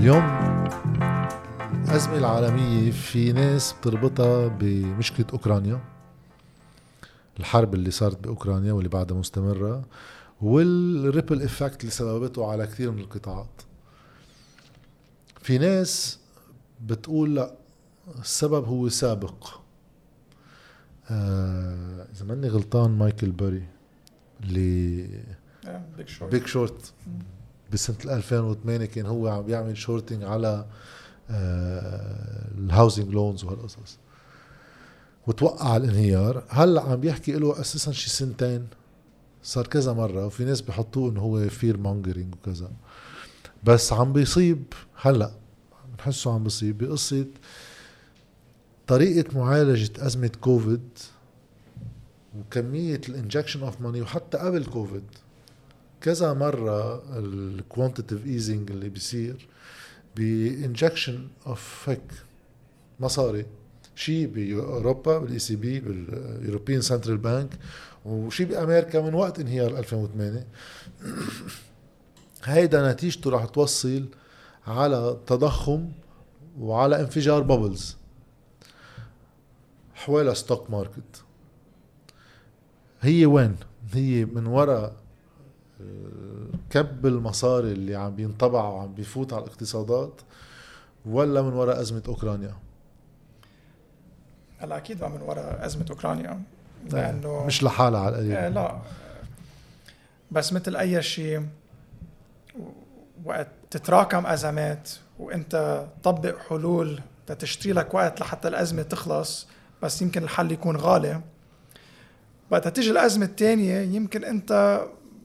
اليوم. الأزمة العالمية في ناس بتربطها بمشكلة أوكرانيا. الحرب اللي صارت بأوكرانيا واللي بعدها مستمرة وال ripple effect اللي سببته على كثير من القطاعات. في ناس بتقول لا السبب هو سابق. آه إذا ماني غلطان مايكل باري اللي Big Short Big Short بسنة 2008 كان هو عم بيعمل shorting على آه ال housing loans وهالقصص. وتوقع الانهيار. هلأ عم بيحكي له أساسا شي سنتين. صار كذا مرة وفي ناس بحطوه إنه هو fear mongering وكذا. بس عم بيصيب هلأ بنحسه عم بيصيب بقصة طريقة معالجة أزمة كوفيد وكمية ال injection of money وحتى قبل كوفيد كذا مرة ال quantitative easing اللي بيصير ب injection of هيك مصاري. شيء بأوروبا بال ECB بال European Central Bank وشيء بأمريكا من وقت انهيار 2008 هيدا نتيجته رح توصل على تضخم وعلى انفجار bubbles حوالي stock market هي وين؟ هي من وراء كب المصاري اللي عم بينطبع وعم بيفوت على الاقتصادات ولا من وراء أزمة أوكرانيا؟ هلا أكيد من وراء أزمة أوكرانيا لأنه مش لحالها على القليل آه، لا. بس مثل أي شيء وقت تتراكم أزمات وأنت تطبق حلول تشتري لك وقت لحتى الأزمة تخلص بس يمكن الحل يكون غالي. وقت تيجي الأزمة الثانية يمكن أنت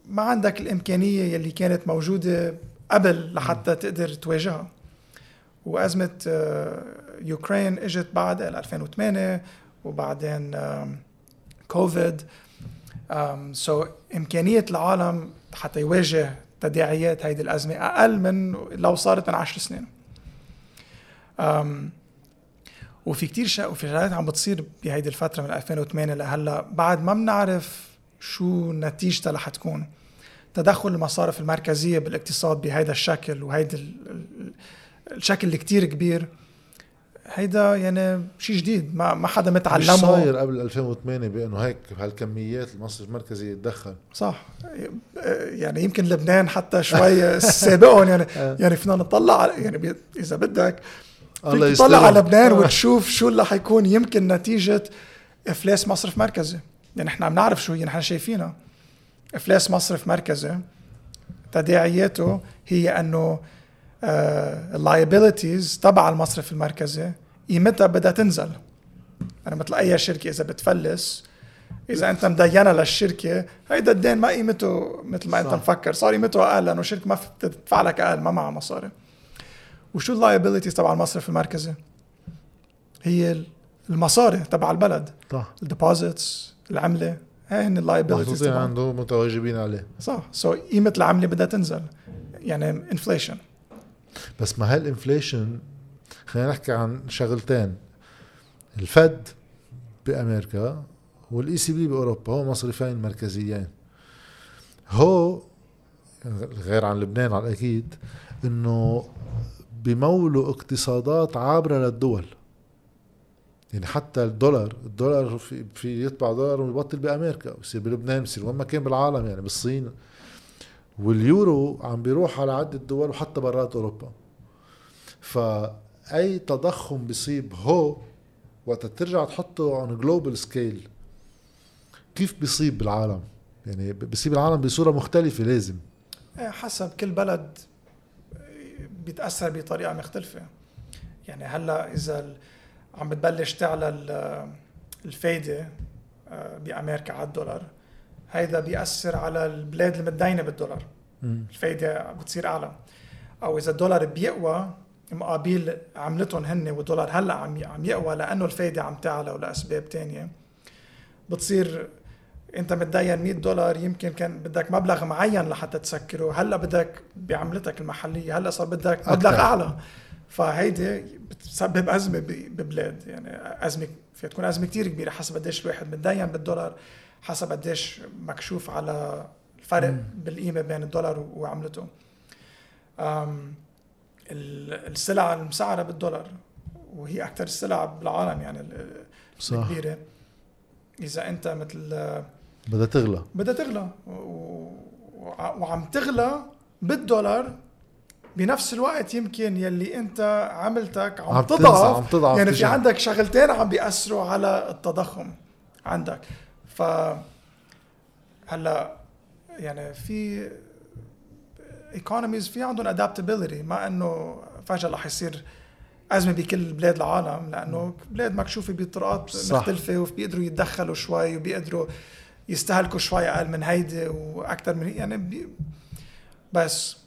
ما عندك الإمكانية يلي كانت موجودة قبل لحتى تقدر تواجهها. وأزمة آه، يوكرين إجت بعد 2008 وبعدين كوفيد. so إمكانية العالم حتى يواجه تداعيات هيدي الأزمة أقل من لو صارت من عشر سنين. وفي كتير شغلات عم بتصير بهيدي الفترة من 2008 لهلأ. بعد ما بنعرف شو نتيجتها رح تكون. تدخل المصارف المركزية بالاقتصاد بهيدا الشكل وهيدا الشكل اللي كتير كبير. هيدا يعني شيء جديد ما ما حدا متعلمه. مش صاير قبل 2008 بأنه هيك بهالكميات المصرف المركزي يتدخل صح. يعني يمكن لبنان حتى شوي سابقهم يعني آه. يعني فينا نطلع يعني إذا بدك. الله تطلع على لبنان آه. وتشوف شو اللي حيكون يمكن نتيجة إفلاس مصرف مركزي. يعني إحنا عم نعرف شو هي نحن شايفينها. إفلاس مصرف مركزي تداعياته هي إنه ال liabilities تبع المصرف المركزي قيمتها بدها تنزل. يعني مثل أي شركة إذا بتفلس إذا أنت مدينه للشركة هيدا الدين ما قيمته مثل ما صح. انت مفكر. صار قيمته أقل لأنه الشركة ما بتدفع لك أقل ما معها مصاري. وشو ال liabilities تبع المصرف المركزي؟ هي المصاري تبع البلد. صح. ال deposits العملة. هاي هن ال liabilities تبع عنده متواجبين عليه. صح. so so, قيمة العملة بدها تنزل. يعني inflation بس ما هال inflation خلينا نحكي عن شغلتين. ال Fed بأمريكا وال ECB بأوروبا هو مصرفين مركزيين. هو غير عن لبنان على الأكيد إنه بمولوا اقتصادات عابرة للدول. يعني حتى الدولار الدولار في, في يطبع دولار ويبطل بأمريكا بصير بلبنان بصير وين ما كان بالعالم يعني بالصين. واليورو عم بيروح على عدة دول وحتى برات أوروبا. فأي تضخم بيصيب هو وقت ترجع تحطه on global scale كيف بيصيب بالعالم؟ يعني بيصيب العالم بصورة مختلفة لازم. إيه، حسب كل بلد بيتأثر بطريقة مختلفة. يعني هلأ إذا عم بتبلش تعلى الفايدة آه، بأمريكا على الدولار. هيدا بيأثر على البلاد المتدينه بالدولار. الفايدة بتصير أعلى. أو إذا الدولار بيقوى مقابل عملتهم هن والدولار هلأ عم عم يقوى لأنه الفايدة عم تعلى ولأسباب تانية. بتصير أنت متدين 100 دولار يمكن كان بدك مبلغ معين لحتى تسكره. هلأ بدك بعملتك المحلية هلأ صار بدك مبلغ أعلى. فهيدي بتسبب أزمة ببلاد. يعني أزمة فيها تكون أزمة كتير كبيرة حسب قديش الواحد متدين بالدولار حسب قديش مكشوف على الفرق مم. بالقيمة بين الدولار وعملته. ال- السلع المسعره بالدولار وهي أكثر السلع بالعالم يعني صح. الكبيرة. إذا أنت مثل بدها تغلى. بدها تغلى و- وع- وعم تغلى بالدولار بنفس الوقت يمكن يلي انت عملتك عم, عم تضعف عم تضعف يعني في. عندك شغلتين عم بيأثروا على التضخم عندك ف هلا يعني في economies في عندهم adaptability ما إنه فجأة رح يصير أزمة بكل بلاد العالم لأنه بلاد مكشوفه بطرقات صح. مختلفة وبيقدروا يتدخلوا شوي وبيقدروا يستهلكوا شوي أقل من هيدي وأكثر من يعني بي بس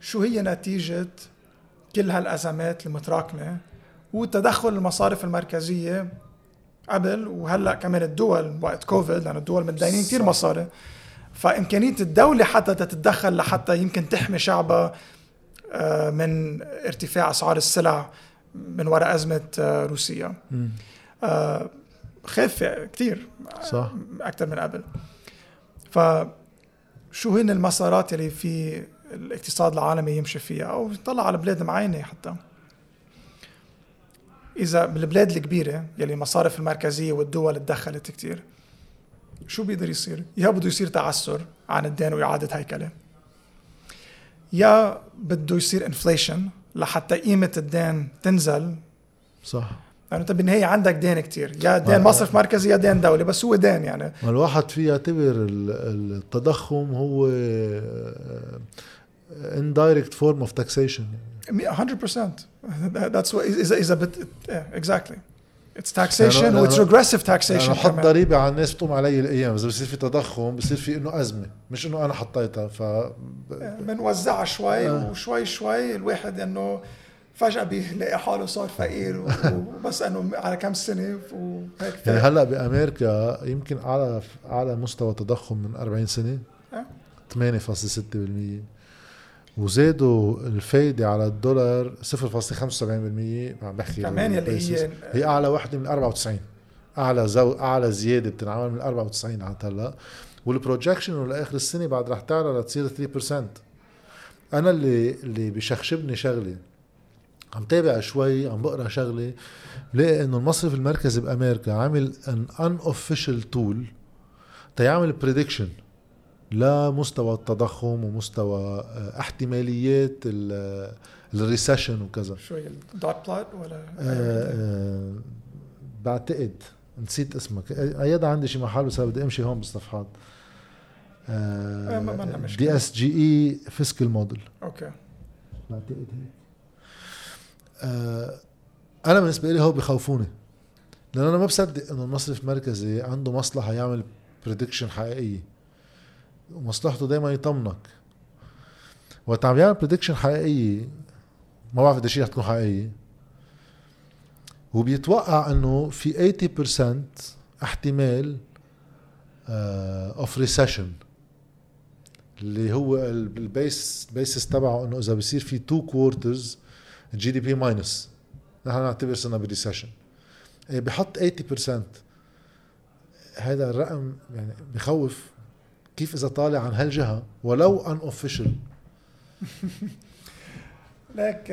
شو هي نتيجة كل هالأزمات المتراكمة وتدخل المصارف المركزية قبل وهلأ كمان الدول وقت كوفيد لأنه الدول متدينين كثير. مصاري فإمكانية الدولة حتى تتدخل لحتى يمكن تحمي شعبها آه، من ارتفاع أسعار السلع من وراء أزمة آه، روسيا. آه، خافه كثير صح أكثر من قبل فشو هن المسارات اللي في الاقتصاد العالمي يمشي فيها أو طلع على بلاد معينه حتى. إذا بالبلاد الكبيرة يلي المصارف المركزية والدول تدخلت كتير شو بيقدر يصير؟ يا بده يصير تعسر عن الدين وإعادة هيكله يا بده يصير انفليشن لحتى قيمة الدين تنزل. صح. لأنه انت بالنهاية عندك دين كتير. يا. دين مصرف مركزي يا دين دولي بس هو دين يعني. ما الواحد فيه يعتبر ال- التضخم هو indirect form of taxation. 100% that's what اذا اذا بت yeah, exactly. It's taxation it's regressive taxation أنا حط. ضريبه على الناس بتقوم علي الأيام. إذا بصير في تضخم بصير في إنه أزمة. مش إنه أنا حطيتها ف بنوزعها شوي آه. وشوي شوي. الواحد إنه فجأة بيلاقي حاله صار فقير وبس إنه على كم سنة وهيك. يعني هلأ بأمريكا يمكن اعلى أعلى مستوى تضخم من 40 سنة. آه. 8.6% وزادوا الفايدة على الدولار 0.75% عم بحكي كمان يلي basis. هي هي أعلى وحده من 94 أعلى so أعلى زيادة بتنعمل من 94 حتى هلا وال projection لآخر السنة بعد رح تعلى لتصير 3% أنا اللي اللي بشخشبني شغلة. عم تابع شوي عم بقرأ شغلة. بلاقي إنه المصرف المركزي بأمريكا عامل an unofficial tool تيعمل prediction لمستوى التضخم ومستوى آه، احتماليات ال- ال recession وكذا. شوي ال dot plot ولا؟ آه، آه، بعتقد نسيت اسمك. أيضا عندي شي محل بس بدي أمشي هون بالصفحات. آه،. DSGE fiscal model okay. بعتقد هيك. آه، أنا بالنسبة لي هو بخوفوني. لأن أنا ما بصدق إنه المصرف المركزي عنده مصلحة يعمل prediction حقيقية. ومصلحته دائما يطمنك. وقت عم يعمل prediction حقيقية ما بعرف قديش رح تكون حقيقية. وبيتوقع إنه في 80% احتمال of recession اللي هو ال- ال base ال basis تبعه إنه إذا بصير في two quarters ال GDP minus نحن نعتبر صرنا ب recession إيه بحط 80% هذا الرقم يعني بخوف كيف إذا طالع عن هالجهة؟ ولو unofficial لك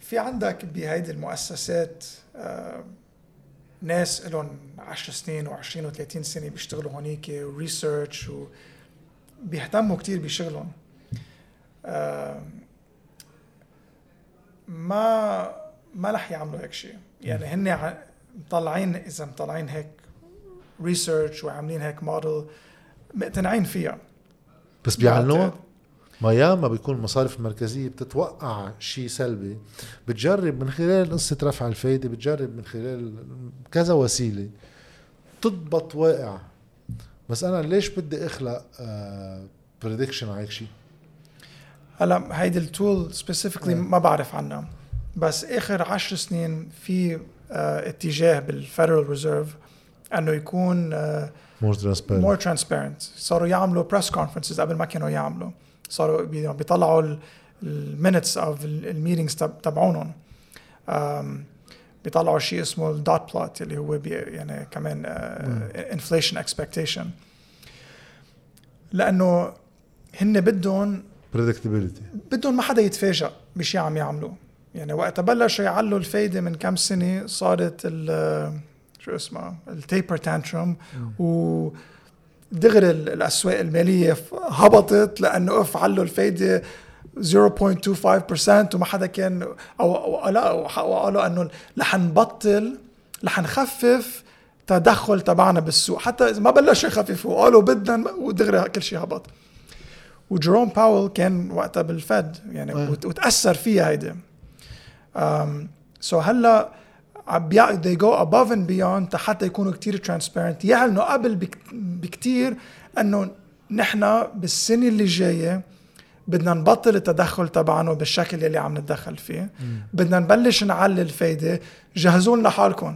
في عندك بهيدي المؤسسات ناس لهم 10 سنين و20 و30 سنة بيشتغلوا هونيك و research وبيهتموا كتير بشغلهم. ما ما رح يعملوا هيك شيء. يعني هن مطلعين إذا مطلعين هيك ريسيرش وعاملين هيك موديل مقتنعين فيها. بس بيعلنوها. ما ياما بيكون المصارف المركزية بتتوقع شيء سلبي. بتجرب من خلال قصة رفع الفايدة بتجرب من خلال كذا وسيلة تضبط واقع. بس أنا ليش بدي أخلق prediction على هيك شيء؟ هلا هيدي ال tool specifically إيه. ما بعرف عنها. بس آخر عشر سنين في آه، اتجاه بال Federal Reserve انه يكون آه، more transparent more transparent صاروا يعملوا press conferences قبل ما كانوا يعملوا. صاروا بي- بيطلعوا ال minutes of ال meetings تبعونهم. بيطلعوا شيء اسمه ال dot plot اللي هو بي يعني كمان inflation expectation لأنه هن بدهم predictability بدهم ما حدا يتفاجئ بشيء عم يعملوه. يعني وقت بلشوا يعلوا الفايدة من كم سنة صارت ال شو اسمها ال taper tantrum و دغري الأسواق المالية هبطت لأنه أف علوا الفايدة 0.25% وما حدا كان أو, أو لا وقالوا إنه رح نبطل رح نخفف تدخل تبعنا بالسوق. حتى إذا ما بلشوا يخففوا قالوا بدنا ودغري كل شيء هبط. وجيروم باول كان وقتها بالفد يعني أيه. وتأثر فيها هيدي. سو so هلأ they go above and beyond حتى يكونوا كتير transparent. يعلنوا قبل بكتير إنه نحن بالسنة اللي جاية بدنا نبطل التدخل تبعنا بالشكل اللي عم نتدخل فيه. مم. بدنا نبلش نعلي الفايدة. جهزوا لنا حالكم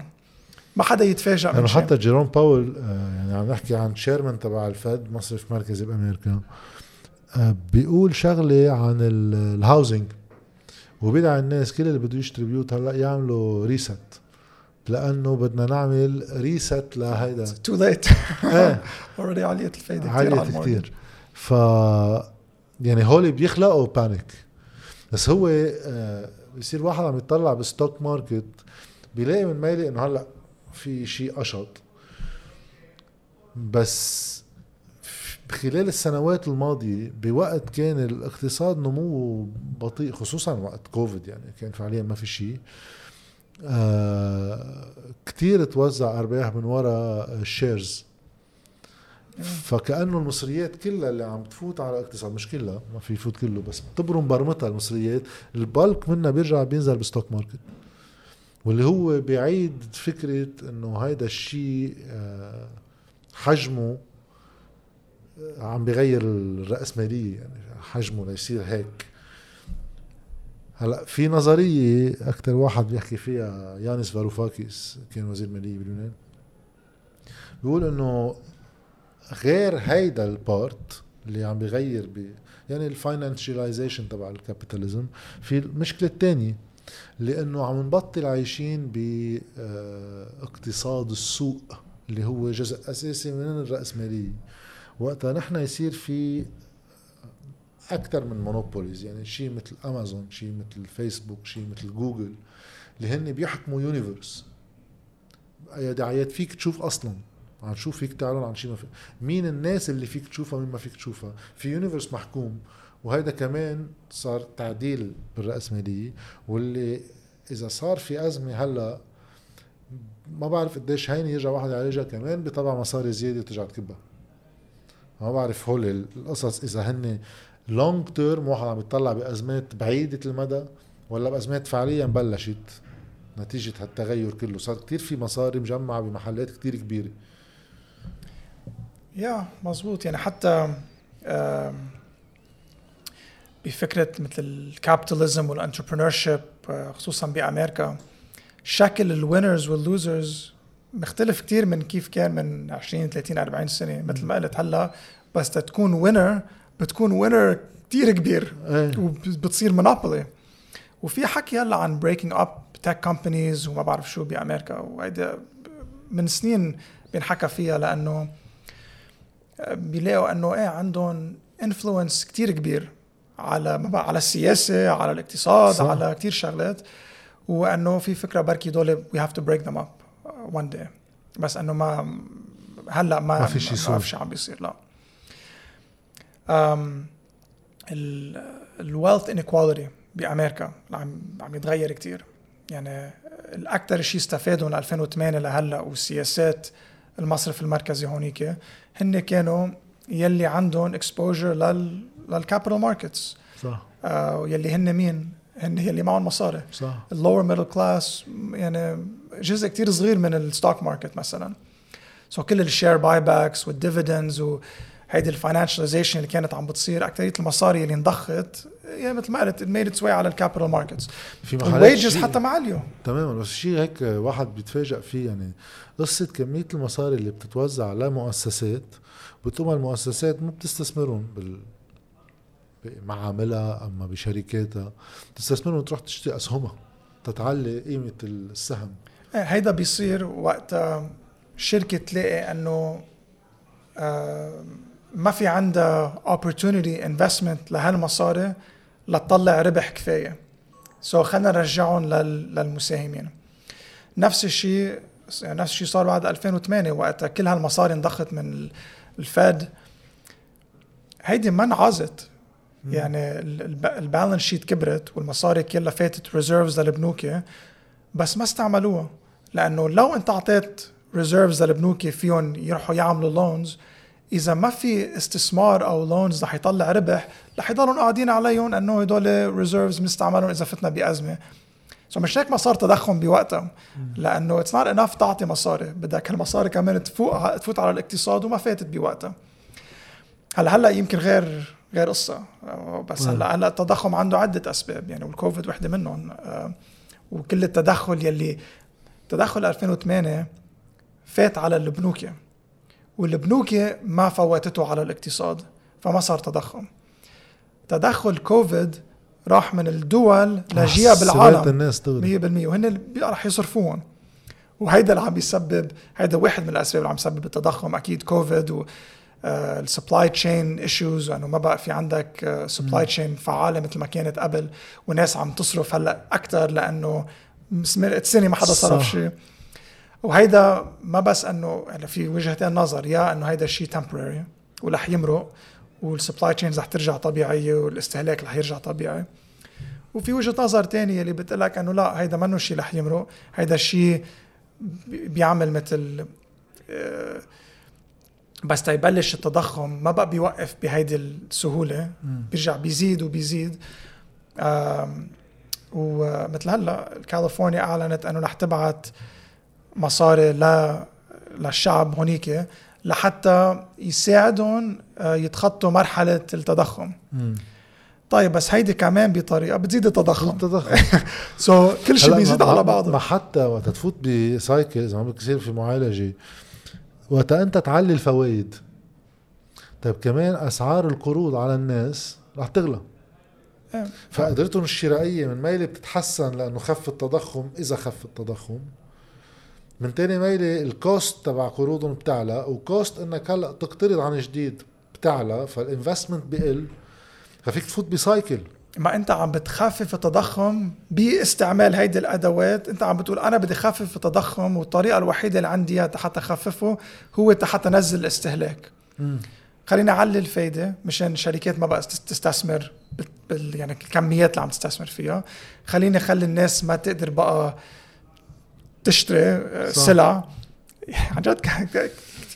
ما حدا يتفاجئ يعني حتى جيروم باول آه، يعني عم نحكي عن chairman تبع ال Fed مصرف مركزي بأمريكا آه، بيقول شغلة عن ال housing وبيدعي الناس كل اللي بده يشتري بيوت هلأ يعملوا reset لأنه بدنا نعمل reset لهيدا. too late already عليت الفايدة عالية كثير ف يعني هول بيخلقوا panic بس هو آه بصير واحد عم يطلع بال stock market بيلاقي من ميلي إنه هلأ في شيء أشط. بس خلال السنوات الماضية بوقت كان الاقتصاد نموه بطيء خصوصا وقت كوفيد يعني كان فعليا ما في شيء آه كتير توزع أرباح من وراء ال shares فكأنه المصريات كلها اللي عم تفوت على الاقتصاد مش كلها ما في يفوت كله بس بتبرم برمتها المصريات. ال bulk منها بيرجع بينزل بال stock market واللي هو بيعيد فكرة إنه هيدا الشيء آه، حجمه آه، عم بغير الرأسمالية يعني حجمه ليصير هيك. هلا في نظرية أكثر واحد بيحكي فيها يانس فاروفاكيس كان وزير مالية باليونان بيقول إنه غير هيدا ال part اللي عم بيغير ب يعني ال financialization تبع ال capitalism في المشكلة الثانية لإنه عم نبطل عايشين باقتصاد السوق اللي هو جزء أساسي من الرأسمالية. وقتها نحن يصير في أكثر من monopolies يعني شيء مثل امازون شيء مثل فيسبوك شيء مثل جوجل اللي هن بيحكموا universe اي دعايات فيك تشوف أصلا. عن شو فيك تعلن عن شيء ما فيك مين الناس اللي فيك تشوفها مين ما فيك تشوفها؟ في universe محكوم. وهيدا كمان صار تعديل بالرأسمالية واللي إذا صار في أزمة هلأ ما بعرف قديش هين يرجع واحد يعالجها كمان بطبع مصاري زيادة وترجع تكبها. ما بعرف هول القصص إذا هن long term واحد عم يطلع بأزمات بعيدة المدى ولا بأزمات فعليا بلشت نتيجة هالتغير كله. صار كتير في مصاري مجمعة بمحلات كتير كبيرة. يا مزبوط يعني حتى بفكرة مثل ال capitalism وال entrepreneurship خصوصا بأمريكا شكل ال winners وال losers مختلف كتير من كيف كان من 20 30 40 سنة مثل ما قلت هلأ. بس تكون winner بتكون winner كتير كبير إيه. وبتصير monopoly وفي حكي هلا عن breaking up tech companies وما بعرف شو بأمريكا. وهيدا من سنين بينحكى فيها لأنه بيلاقوا إنه إيه عندهم influence كتير كبير على ما على السياسة على الاقتصاد صح. على كتير شغلات. وإنه في فكرة بركي هدول we have to break them up one day بس إنه ما هلا ما ما في شيء ما عم بيصير لا. ال wealth inequality بأمريكا عم عم يتغير كتير. يعني الاكثر شيء استفادوا من 2008 لهلأ والسياسات المصرف المركزي هونيك هن كانوا يلي عندهم exposure لل لل capital markets صح. آه يلي هن مين؟ هن يلي معهم مصاري. صح. ال lower middle class يعني جزء كتير صغير من ال stock market مثلا. so كل ال share buybacks وال dividends وهيدي ال financialization اللي كانت عم بتصير اكثريه المصاري اللي انضخت يعني مثل ما قلت made it على ال capital markets في ال wages حتى معليو تماما بس شيء هيك واحد بيتفاجئ فيه يعني قصة كمية المصاري اللي بتتوزع على مؤسسات بتقوم المؤسسات ما بتستثمرهم بال بمعاملها أما بشركاتها بتستثمرهم تروح تشتري أسهمها تتعلي قيمة السهم. إيه، هيدا بيصير وقت شركة تلاقي إنه ما في عندها opportunity investment لهالمصاري لتطلع ربح كفاية. سو so خلينا نرجعهم لل- للمساهمين. نفس الشيء نفس الشيء صار بعد 2008 وقتها كل هالمصاري انضخت من ال- ال Fed هيدي ما انعازت يعني ال balance sheet كبرت والمصاري كلها فاتت reserves للبنوك بس ما استعملوها. لأنه لو انت اعطيت reserves للبنوك فيهم يروحوا يعملوا loans إذا ما في استثمار أو loans رح يطلع ربح رح يضلوا قاعدين عليهم انه هدول reserves بنستعملهم إذا فتنا بأزمة. so مش هيك ما صار تضخم بوقتها لأنه it's not enough تعطي مصاري بدك هالمصاري كمان تفوق تفوت على الاقتصاد وما فاتت بوقتها. هلا هلا يمكن غير غير قصة بس هلا هلا التضخم عنده عدة أسباب يعني والكوفيد وحدة منهم آه، وكل التدخل يلي تدخل 2008 فات على البنوك والبنوك ما فوتته على الاقتصاد فما صار تضخم. تدخل كوفيد راح من الدول لجهه سرقت بالعالم. الناس دغري 100% وهن رح يصرفوهم وهيدا اللي عم بيسبب هيدا واحد من الأسباب اللي عم يسبب التضخم. أكيد كوفيد و ال supply chain issues انه ما بقى في عندك supply chain فعالة مثل ما كانت قبل. وناس عم تصرف هلأ أكثر لأنه سنه ما حدا صرف. شيء. وهيدا ما بس إنه هلا في وجهتين نظر يا إنه هيدا شيء temporary ورح يمرق وال supply chains رح ترجع طبيعية والاستهلاك رح يرجع طبيعي. وفي وجهة نظر تانية اللي بتقول لك إنه لا هيدا منه شيء رح يمرق هيدا الشيء بي- بيعمل مثل آه، بس تيبلش التضخم ما بقى بيوقف بهيدي السهولة بيرجع بيزيد وبيزيد. ومثل هلأ كاليفورنيا أعلنت إنه رح تبعت مصاري للشعب هونيك لحتى يساعدهم آه، يتخطوا مرحلة التضخم. طيب بس هيدي كمان بطريقة بتزيد التضخم. التضخم. so, كل شيء بيزيد على بعضه. ما حتى وقت تفوت ب cycle إذا بدك يصير في معالجة وقت أنت تعلي الفوائد طيب كمان أسعار القروض على الناس رح تغلى. إيه. فقدرتهم الشرائية من ميله بتتحسن لأنه خف التضخم إذا خف التضخم من تاني ميله ال cost تبع قروضهم بتعلى و cost إنك هلأ تقترض عن جديد بتعلى فال investment بقل ففيك تفوت ب cycle ما أنت عم بتخفف التضخم باستعمال هيدي الأدوات. أنت عم بتقول أنا بدي خفف التضخم والطريقة الوحيدة اللي عندي إياها حتى أخففه هو حتى انزل الاستهلاك. خلينا أعلي الفايدة مشان الشركات ما بقى تست- تستثمر بال- بال يعني الكميات اللي عم تستثمر فيها. خليني أخلي الناس ما تقدر بقى تشتري آه،. سلع عن جد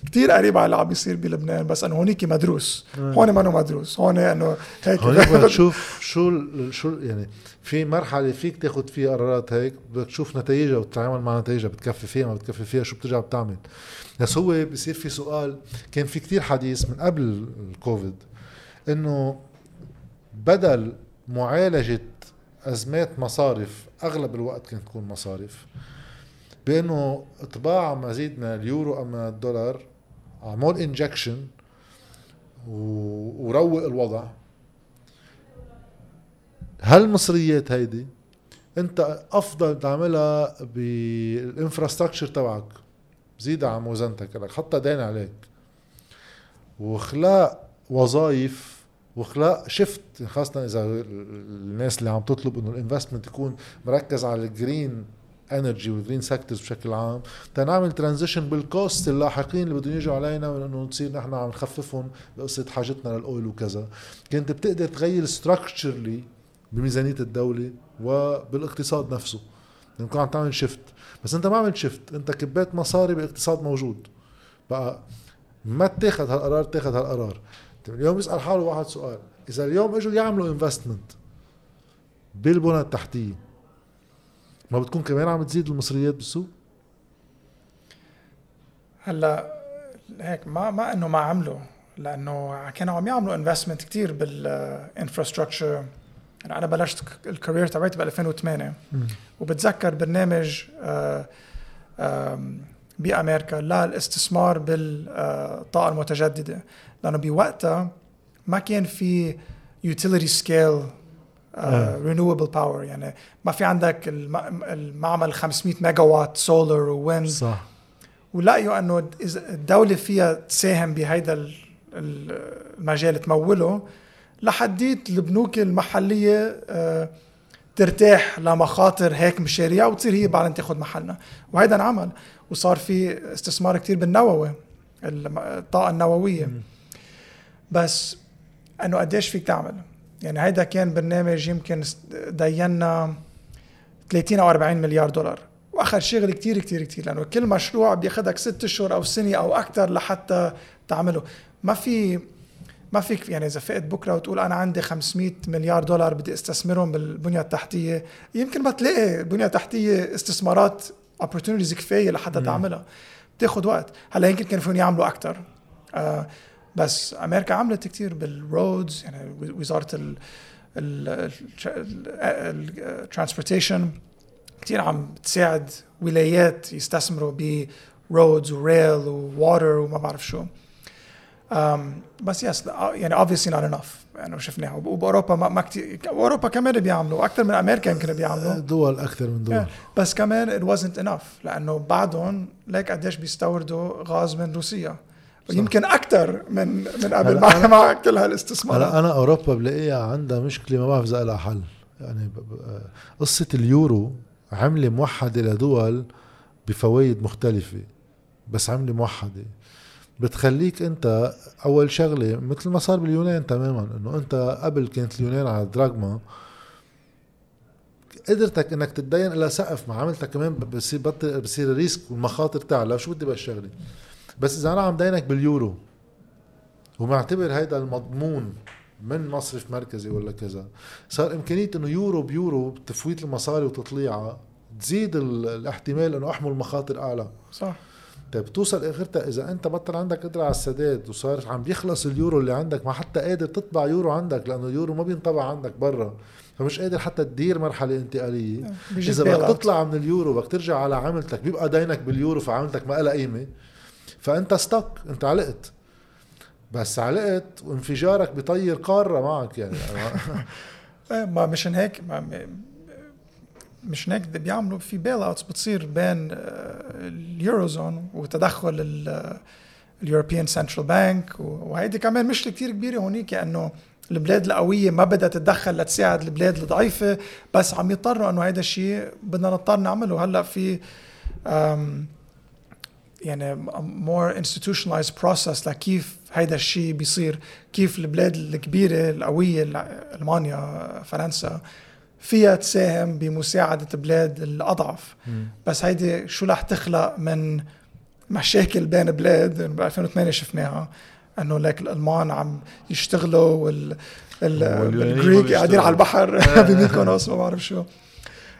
كثير قريب على اللي عم بيصير بلبنان بس إنه هونيك مدروس. هون ما مدروس. هون إنه هيك. هونيك بدك تشوف شو شو يعني في مرحلة فيك تاخذ فيها قرارات هيك بدك تشوف نتائجها وتتعامل مع نتائجها بتكفي فيها ما بتكفي فيها شو بترجع بتعمل. بس هو بصير في سؤال كان في كتير حديث من قبل الكوفيد إنه بدل معالجة أزمات مصارف أغلب الوقت كانت تكون مصارف. بإنه إطباع مزيد من اليورو أو من الدولار عمول injection وروق الوضع. هالمصريات هيدي أنت أفضل تعملها بال infrastructure تبعك. زيدها على موازنتك لك حطها دين عليك. واخلق وظائف واخلق shift خاصة إذا الناس اللي عم تطلب إنه ال investment يكون مركز على ال green energy وال green sectors بشكل عام. تنعمل transition بال cost اللاحقين اللي بدهم يجوا علينا انه نصير نحن عم نخففهم بقصة حاجتنا لل oil وكذا. كنت بتقدر تغير structurally بميزانية الدولة وبالاقتصاد نفسه. لأنه كنت عم تعمل shift بس أنت ما عملت shift أنت كبيت مصاري باقتصاد موجود. بقى ما اتاخذ هالقرار اتاخذ هالقرار. اليوم يسال حاله واحد سؤال. إذا اليوم إجوا يعملوا investment بالبنى التحتية ما بتكون كمان عم تزيد المصريات بالسوق؟ هلا هيك ما ما إنه ما عملوا لأنه كانوا عم يعملوا investment كثير بال infrastructure أنا بلشت ال career تبعتي ب 2008 وبتذكر برنامج آه، بأمريكا للاستثمار بالطاقة المتجددة. لأنه بوقتها ما كان في utility scale آه. renewable power يعني ما في عندك الم- المعمل 500 ميجا وات solar و wind صح. ولقيوا أنه إذا الدولة فيها تساهم بهيدا ال- المجال تموله لحديت البنوك المحلية آه، ترتاح لمخاطر هيك مشاريع وتصير هي بعدين تاخذ محلنا. وهيدا انعمل وصار في استثمار كتير بالنووي الطاقة النووية. بس أنه قديش فيك تعمل؟ يعني هيدا كان برنامج يمكن دينا 30 أو 40 مليار دولار. واخذ شغل كتير كتير كتير لأنه كل مشروع بياخذك ست أشهر أو سنة أو أكثر لحتى تعمله. ما في ما فيك يعني إذا فقت بكرة وتقول أنا عندي 500 مليار دولار بدي أستثمرهم بالبنية التحتية يمكن ما تلاقي بنية تحتية استثمارات opportunities كفاية لحتى تعملها. بتاخذ وقت. هلأ يمكن كانوا فيهم يعملوا أكثر آه بس أمريكا عملت كثير بال roads يعني وزارة ال ال transportation كثير عم تساعد ولايات يستثمروا ب roads و rail و water وما بعرف شو. بس yes يعني obviously not enough يعني شفناها. وبأوروبا ما, ما كثير أوروبا كمان بيعملوا أكثر من أمريكا يمكن بيعملوا. دول أكثر من دول. بس كمان it wasn't enough لأنه بعدهم ليك قديش بيستوردوا غاز من روسيا. يمكن أكثر من من قبل مع, مع كل هالاستثمارات. هلا أنا أوروبا بلاقيها عندها مشكلة ما بعرف إذا لها حل. يعني قصة اليورو عملة موحدة لدول بفوائد مختلفة بس عملة موحدة. بتخليك أنت أول شغلة مثل ما صار باليونان تماما إنه أنت قبل كانت اليونان على الدراغما قدرتك إنك تتدين إلى سقف مع عملتك كمان بصير بطل بصير الريسك والمخاطر تعلى شو بدي بهالشغلة؟ بس إذا أنا عم دينك باليورو ومعتبر هيدا المضمون من مصرف مركزي ولا كذا صار إمكانية إنه يورو بيورو تفويت المصاري وتطليعها تزيد الاحتمال إنه أحمل مخاطر أعلى. صح. طيب توصل آخرتها إذا أنت بطل عندك قدرة على السداد وصار عم بيخلص اليورو اللي عندك ما حتى قادر تطبع يورو عندك لأنه اليورو ما بينطبع عندك برا. فمش قادر حتى تدير مرحلة انتقالية. إذا بدك تطلع من اليورو بدك ترجع على عملتك بيبقى دينك باليورو فعملتك ما لها قيمة. فأنت ستك أنت علقت. بس علقت وانفجارك بيطير قارة معك يعني. إيه، ما مشان هيك ما مش هيك بيعملوا في bail outs بتصير بين ال Eurozone وتدخل ال European Central Bank. وهيدي كمان مشكلة كثير كبيرة هونيك إنه البلاد القوية ما بدها تتدخل لتساعد البلاد الضعيفة بس عم يضطروا إنه هذا الشيء بدنا نضطر نعمله. هلأ في يعني more institutionalized process لكيف هيدا الشيء بيصير كيف البلاد الكبيرة القوية ألمانيا فرنسا فيها تساهم بمساعدة بلاد الأضعف. بس هيدي شو رح تخلق من مشاكل بين بلاد؟ ب 2008 شفناها إنه لك الألمان عم يشتغلوا وال الجريك قاعدين على البحر. بميكونوس ما بعرف شو.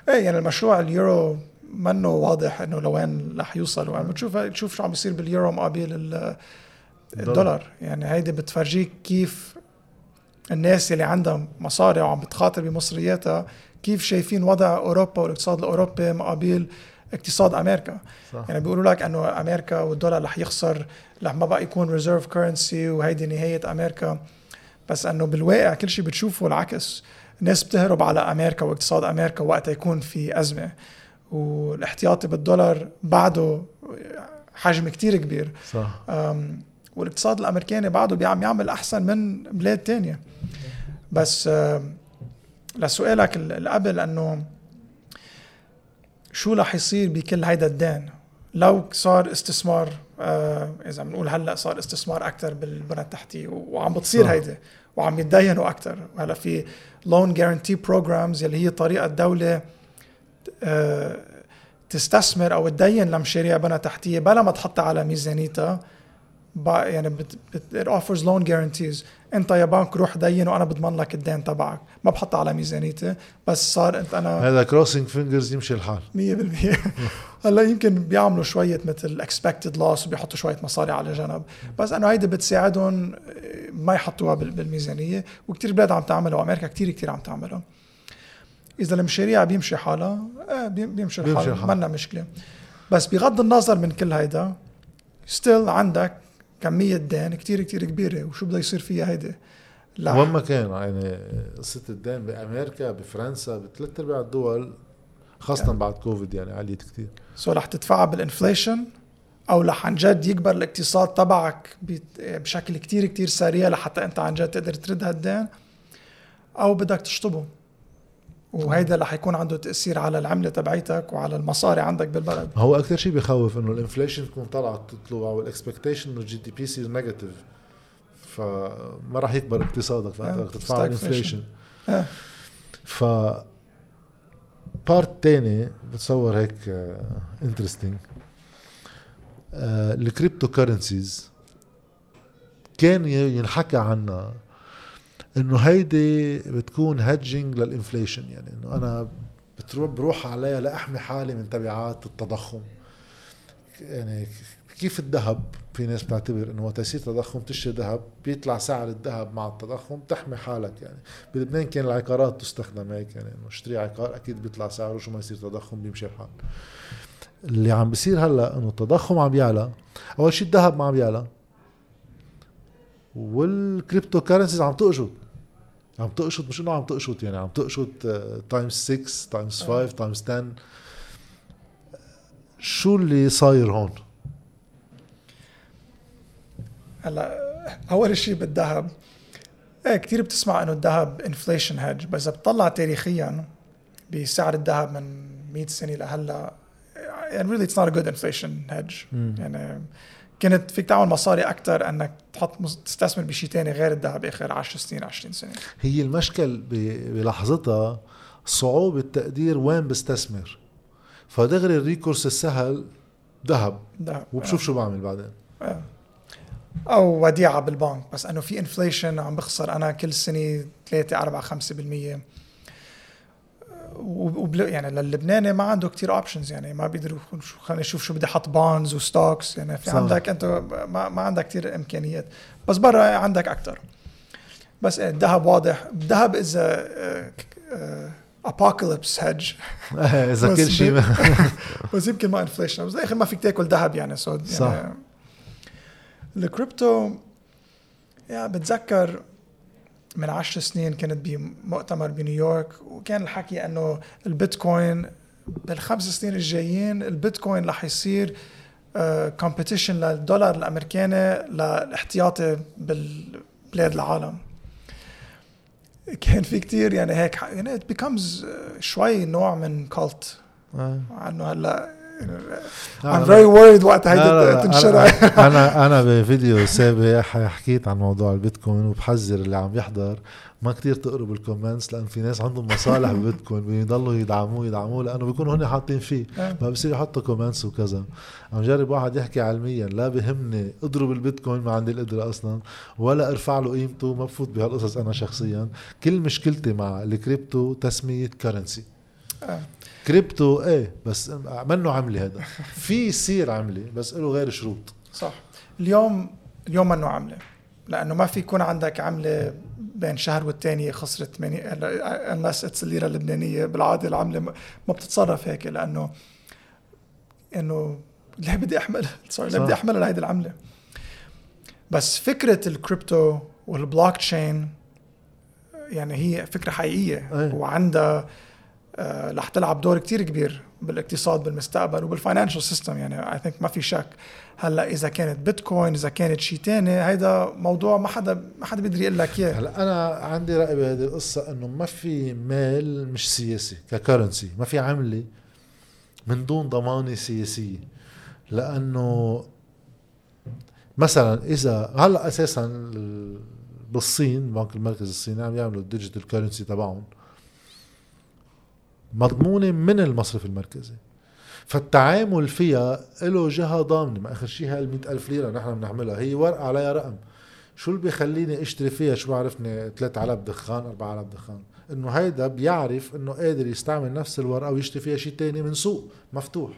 إيه يعني المشروع اليورو منه واضح إنه لوين رح يوصل. وعم بتشوف تشوف شو عم بيصير باليورو مقابل الدولار. يعني هيدي بتفرجيك كيف الناس اللي عندها مصاري وعم بتخاطر بمصرياتها كيف شايفين وضع أوروبا والاقتصاد الأوروبي مقابل اقتصاد أمريكا. صح. يعني بيقولوا لك إنه أمريكا والدولار رح يخسر رح ما بقى يكون reserve currency وهيدي نهاية أمريكا. بس إنه بالواقع كل شيء بتشوفه العكس. الناس بتهرب على أمريكا واقتصاد أمريكا وقتها يكون في أزمة. والاحتياطي بالدولار بعده حجم كتير كبير. صح. والاقتصاد الأمريكاني بعده عم يعمل أحسن من بلاد تانية. بس لسؤالك اللي قبل إنه شو رح يصير بكل هيدا الدين لو صار استثمار آه إذا بنقول هلأ صار استثمار أكثر بالبنى التحتيه وعم بتصير هيدي وعم يتدينوا أكثر وهلا في لون جارنتي بروجرامز اللي هي طريقة الدولة تستثمر أو تدين لمشاريع بنى تحتية بلا ما تحطها على ميزانيتها يعني بت بت offers loan guarantees. أنت يا بنك روح دين وأنا بضمن لك الدين تبعك. ما بحطها على ميزانيتي بس صار انت أنا هذا crossing fingers يمشي الحال. 100% هلا يمكن بيعملوا شوية مثل expected loss وبيحطوا شوية مصاري على جنب. بس انه هيدي بتساعدهم ما يحطوها بالميزانية. وكثير بلاد عم تعملها وأمريكا كثير كثير عم تعملها. إذا المشاريع بيمشي حالها إيه بيمشي الحال ما مشكلة. بس بغض النظر من كل هيدا still عندك كمية دين كتير كتير كبيرة. وشو بده يصير فيها هيدي؟ وين ما كان يعني قصة الدين بأمريكا بفرنسا بثلاث أرباع الدول خاصة يعني. بعد كوفيد يعني عليت كتير. so رح تدفعها بال inflation أو رح عن جد يكبر الاقتصاد تبعك بشكل كتير كتير سريع لحتى أنت عن جد تقدر ترد هالدين أو بدك تشطبه. وهيدا رح يكون عنده تأثير على العملة تبعيتك وعلى المصاري عندك بالبلد هو أكثر شيء بخوف إنه ال inflation تكون طالعه تطلع وال expectation إنه ال GDP يصير negative فما راح يكبر اقتصادك فانت آه، تدفع. ال inflation آه. ف part تاني بتصور هيك interesting ال cryptocurrencies كان ينحكى عنها إنه هيدي بتكون hedging لل inflation يعني إنه أنا بروح عليها لأحمي حالي من تبعات التضخم. يعني كيف الذهب؟ في ناس بتعتبر إنه وقت يصير تضخم تشتري ذهب بيطلع سعر الذهب مع التضخم تحمي حالك يعني. بلبنان كان العقارات تستخدم هيك يعني إنه اشتري عقار أكيد بيطلع سعره شو ما يصير تضخم بيمشي الحال. اللي عم بيصير هلأ إنه التضخم عم يعلى. أول شيء الذهب ما عم يعلى. وال cryptocurrencies عم تقشط عم تقشط مش إنه عم تقشط يعني عم تقشط times 6 times 5 times 10 شو اللي صاير هون؟ هلا أول شيء بالذهب إيه كثير بتسمع إنه الذهب انفليشن هيدج بس إذا بتطلع تاريخيا بسعر الذهب من 100 سنة لهلأ يعني really it's not a good inflation hedge. يعني كنت فيك تعمل مصاري أكثر أنك تحط تستثمر بشيء ثاني غير الذهب آخر 10 سنين 20 سنة. هي المشكل بلحظتها صعوبة تقدير وين بستثمر. فدغري ال recourse السهل ذهب. وبشوف شو بعمل بعدين. آه. أو وديعة بالبنك بس إنه في inflation عم بخسر. أنا كل سنة 3 4 5% وبل يعني للبناني ما عنده كتير options يعني ما بيقدر خلينا نشوف شو بدي أحط bonds و stocks يعني في صح. عندك أنت ما, ما عندك كتير إمكانيات. بس برا عندك أكثر بس إيه، الذهب واضح. الذهب اذا apocalypse hedge إذا كل شيء بس يمكن ما inflation بس بالاخر ما فيك تأكل ذهب يعني so يعني صح. الكريبتو يا بتذكر من عشر سنين كنت بمؤتمر بنيويورك وكان الحكي إنه البيتكوين بالخمس سنين الجايين البيتكوين رح يصير competition للدولار الأمريكاني للاحتياطي بالبلاد العالم كان في كتير يعني هيك يعني it becomes آه، شوي نوع من cult آه. عنه هلأ I'm very worried وقت هيدا تنشرع أنا أنا بفيديو سابق حكيت عن موضوع البيتكوين وبحذر اللي عم يحضر ما كتير تقروا بال comments لأن في ناس عندهم مصالح بالبيتكوين بيضلوا يدعموه يدعموه لأنه بيكونوا هن حاطين فيه. ما بصير يحطوا comments وكذا. عم جرب واحد يحكي علميا لا بهمني اضرب البيتكوين ما عندي القدرة أصلا ولا ارفع له قيمته ما بفوت بهالقصص أنا شخصيا. كل مشكلتي مع الكريبتو تسمية currency آه. كريبتو إيه بس منه عملي هذا في يصير عملي بس له غير شروط. صح. اليوم اليوم منه عمله لأنه ما في يكون عندك عمله بين شهر والتاني خسرت 8 unless it's الليرة اللبنانية. بالعادة العمله ما بتتصرف هيك لأنه إنه ليه بدي أحمل؟ sorry ليه. بدي أحمل هيدي العمله بس فكرة ال crypto وال blockchain يعني هي فكرة حقيقية. أيه. وعندها رح تلعب دور كتير كبير بالاقتصاد بالمستقبل وبال financial system يعني I think ما في شك. هلأ إذا كانت بيتكوين إذا كانت شيء تاني هيدا موضوع ما حدا ما حدا بيقدر يقول لك إياه. هلأ أنا عندي رأي بهذه القصة إنه ما في مال مش سياسي ك currency ما في عملة من دون ضمانة سياسية. لأنه مثلا اذا هلأ أساسا ال- بالصين البنك المركزي الصيني عم يعملوا ال digital currency تبعهم. مضمونة من المصرف المركزي. فالتعامل فيها له جهة ضامنة. ما آخر شيء 100 ألف ليرة نحن بنعملها هي ورقة عليها رقم. شو اللي بيخليني أشتري فيها؟ شو بعرفني؟ 3000 دخان 4000 دخان. إنه هيدا بيعرف إنه قادر يستعمل نفس الورقة ويشتري فيها شيء تاني من سوق مفتوح.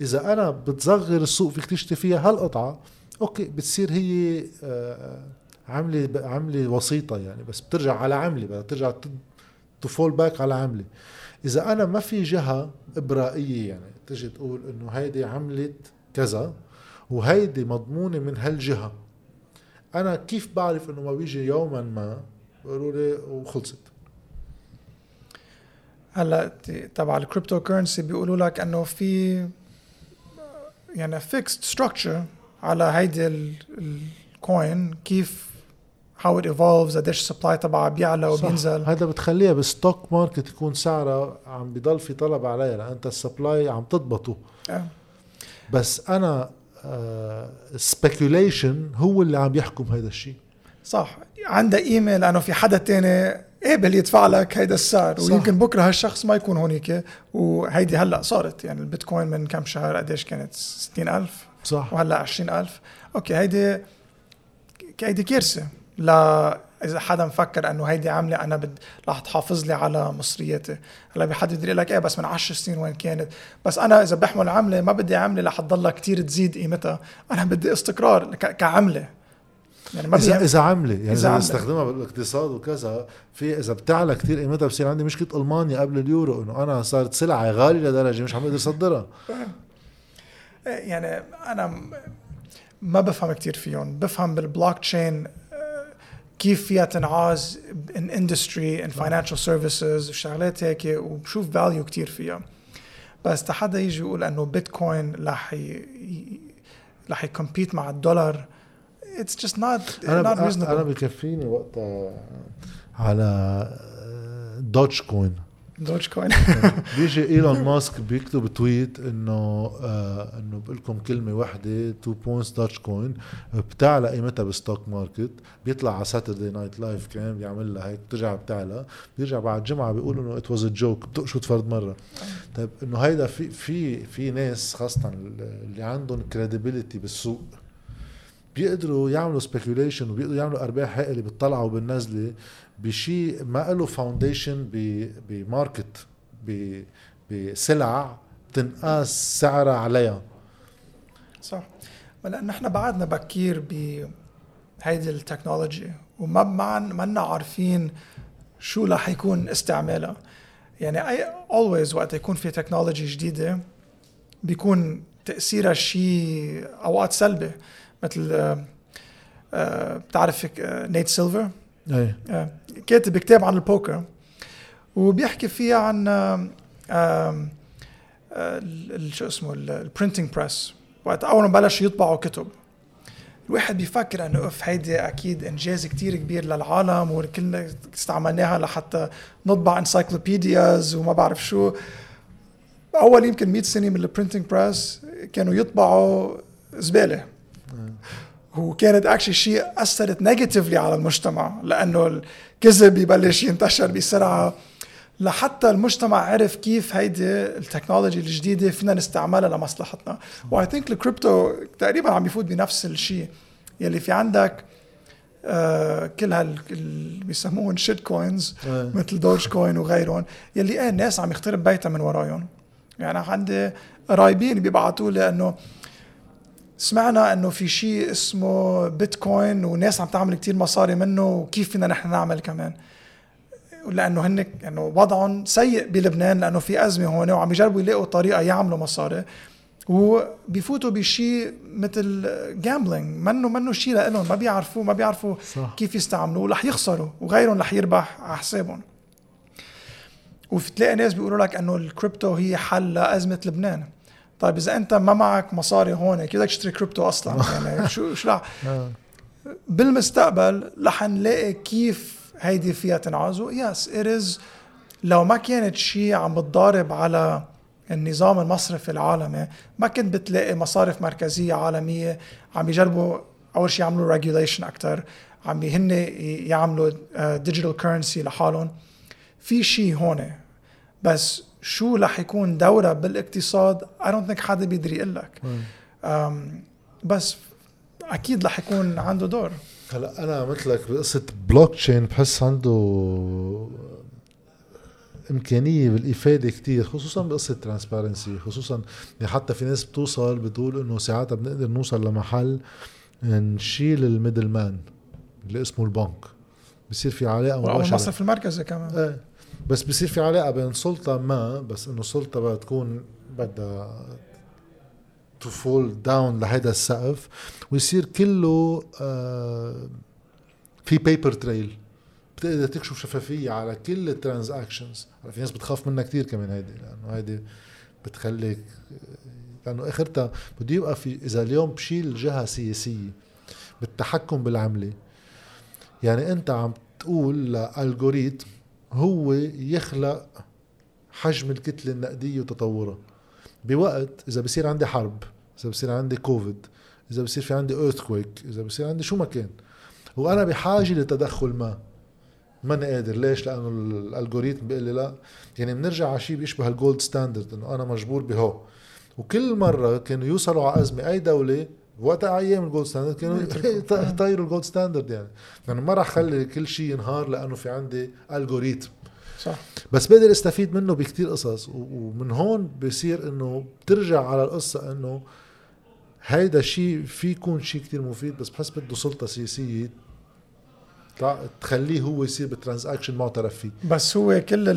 إذا أنا بتصغر السوق فيك تشتري فيها هالقطعة okay بتصير هي آه، عملة عملة وسيطة يعني. بس بترجع على عملة بدها ترجع ت fall back على عملة. إذا أنا ما في جهة إبرائية يعني تجي تقول إنه هيدي عمله كذا وهيدي مضمونة من هالجهة. أنا كيف بعرف إنه ما بيجي يوما ما؟ بيقولوا لي وخلصت. هلا تبع ال cryptocurrency بيقولوا لك إنه في يعني fixed structure على هيدي ال coin كيف how it evolves قديش ال supply تبعها بيعلى وبينزل. هذا بتخليها بال stock market يكون سعرها عم بضل في طلب عليها لأن أنت ال supply عم تضبطه. آه. بس أنا speculation هو اللي عم يحكم هذا الشيء. صح. عندها قيمه لأنه في حدا تاني قابل يدفع لك هيدا السعر صح. ويمكن بكرة هالشخص ما يكون هونيك. وهيدي هلأ صارت يعني البيتكوين من كم شهر قديش كانت؟ 60000 صح. وهلأ 20000 okay هيدي هيدي كارثة. لا إذا حدا مفكر إنه هيدي عمله أنا بد رح تحافظ لي على مصرياتي. هلأ بحد يقول لك إيه بس من 10 سنين وين كانت؟ بس أنا إذا بحمل عمله ما بدي عمله رح تضلها كثير تزيد قيمتها. أنا بدي استقرار ك- كعمله يعني ما اذا إذا عمله يعني إذا. بستخدمها بالاقتصاد وكذا في إذا بتعلى كثير قيمتها بصير عندي مشكلة ألمانيا قبل اليورو إنه أنا صارت سلعة غالية لدرجة مش عم أقدر أصدرها. يعني أنا ما بفهم كتير فيهم. بفهم بالبلوك تشين كيف فيها تنعاز in industry in financial services وشغلات هيك وبشوف value كتير فيها. بس حدا يجي يقول إنه بيتكوين رح رح ي compete مع الدولار it's just not a not a reasonable بكفيني وقتها على Dogecoin Dogecoin بيجي إيلون ماسك بيكتب tweet إنه آه إنه بقول لكم كلمة واحدة 2 points Dogecoin بتعلى قيمتها بال stock market بيطلع على Saturday Night Live كان بيعمل لها هيك بترجع بتعلى بيرجع بعد جمعه بيقول إنه it was a joke بتقشط فرد مرة. طيب إنه هيدا في في في ناس خاصة اللي عندهم credibility بالسوق بيقدروا يعملوا speculation وبيقدروا يعملوا أرباح هائلة بالطلعة وبالنزلة بشيء ما له foundation ب market بسلع تنقاس سعرها عليها. صح. لأن إحنا بعدنا بكير بهيدي ال technology وما ما منا عارفين شو رح يكون استعمالها. يعني I always وقت يكون في technology جديدة بيكون تأثيرها شيء أوقات سلبي مثل آه، آه، بتعرف آه، Nate Silver إيه. آه، كاتب كتاب عن البوكر وبيحكي فيها عن آه، ال- شو اسمه ال printing press وقت أول ما بلشوا يطبعوا كتب. الواحد بيفكر إنه اف هيدي أكيد إنجاز كتير كبير للعالم وكلنا استعملناها لحتى نطبع encyclopedias وما بعرف شو. أول يمكن 100 سنة من ال printing press كانوا يطبعوا زبالة. وكانت actually شيء أثرت negatively على المجتمع لأنه الكذب يبلش ينتشر بسرعة. لحتى المجتمع عرف كيف هيدي ال technology الجديدة فينا نستعملها لمصلحتنا. و I think ال crypto تقريبا عم يفوت بنفس الشيء يلي في عندك آه كل هال اللي بيسموهم shitcoins. مثل Dogecoin وغيرهم يلي إيه الناس عم يخترب بيتها من وراهم يعني عندي قرايبين بيبعتوا لي إنه سمعنا إنه في شيء اسمه بيتكوين وناس عم تعمل كتير مصاري منه وكيف فينا نحن نعمل كمان. لأنه هن يعني وضعهم سيء بلبنان لأنه في أزمة هون وعم يجربوا يلاقوا طريقة يعملوا مصاري. وبيفوتوا بشيء مثل gambling منه منه شيء لهم ما بيعرفوا ما بيعرفوا صح. كيف يستعملوه رح يخسروا وغيرهم رح يربح على حسابهم. وتلاقي ناس بيقولوا لك إنه الكريبتو هي حل لأزمة لبنان. طيب إذا أنت ما معك مصاري هون كيف بدك تشتري كريبتو أصلا. يعني شو شو رح آه. بالمستقبل رح نلاقي كيف هيدي فيها تنعاز yes it لو ما كانت شيء عم بتضارب على النظام المصرفي العالمي ما كنت بتلاقي مصارف مركزية عالمية عم يجربوا أول شيء يعملوا regulation أكتر عم هن يعملوا digital currency لحالهم. في شيء هون بس شو رح يكون دورها بالاقتصاد؟ I don't think حدا بيقدر يقول لك. بس أكيد رح يكون عنده دور. هلا أنا مثلك بقصة بلوك تشين بحس عنده إمكانية بالإفادة كتير خصوصا بقصة transparency خصوصا يعني حتى في ناس بتوصل بتقول إنه ساعتها بنقدر نوصل لمحل نشيل ال middle man اللي اسمه البنك. بصير في علاقه أو مباشره المصرف المركزي كمان. إيه. بس بصير في علاقة بين سلطة ما بس إنه سلطة بدها تكون بدها to fall down لهيدا السقف ويصير كله آه في paper trail بتقدر تكشف شفافية على كل ال transactions في ناس بتخاف منها كثير كمان هيدي لأنه هيدي بتخليك لأنه آخرتها بده يبقى في إذا اليوم بشيل جهة سياسية بالتحكم بالعملة يعني أنت عم تقول ل algorithm هو يخلق حجم الكتلة النقدية وتطورها بوقت إذا بصير عندي حرب إذا بصير عندي كوفيد إذا بصير في عندي earthquake إذا بصير عندي شو ما كان. وأنا بحاجة لتدخل ما. ماني قادر. ليش؟ لأنه ال algorithm بيقول لي لا. يعني بنرجع على شيء بيشبه ال gold standard إنه أنا مجبور بهو. وكل مرة كانوا يوصلوا على أزمة أي دولة وقت أيام ال gold standard كانوا يطيروا ال gold standard يعني. يعني ما راح خلي كل شيء ينهار لأنه في عندي algorithm صح. بس بقدر أستفيد منه بكتير قصص. ومن هون بصير إنه بترجع على القصة إنه هيدا الشيء في يكون شيء كتير مفيد. بس بحس بده سلطة سياسية تخليه هو يصير بال transaction معترف فيه بس هو كل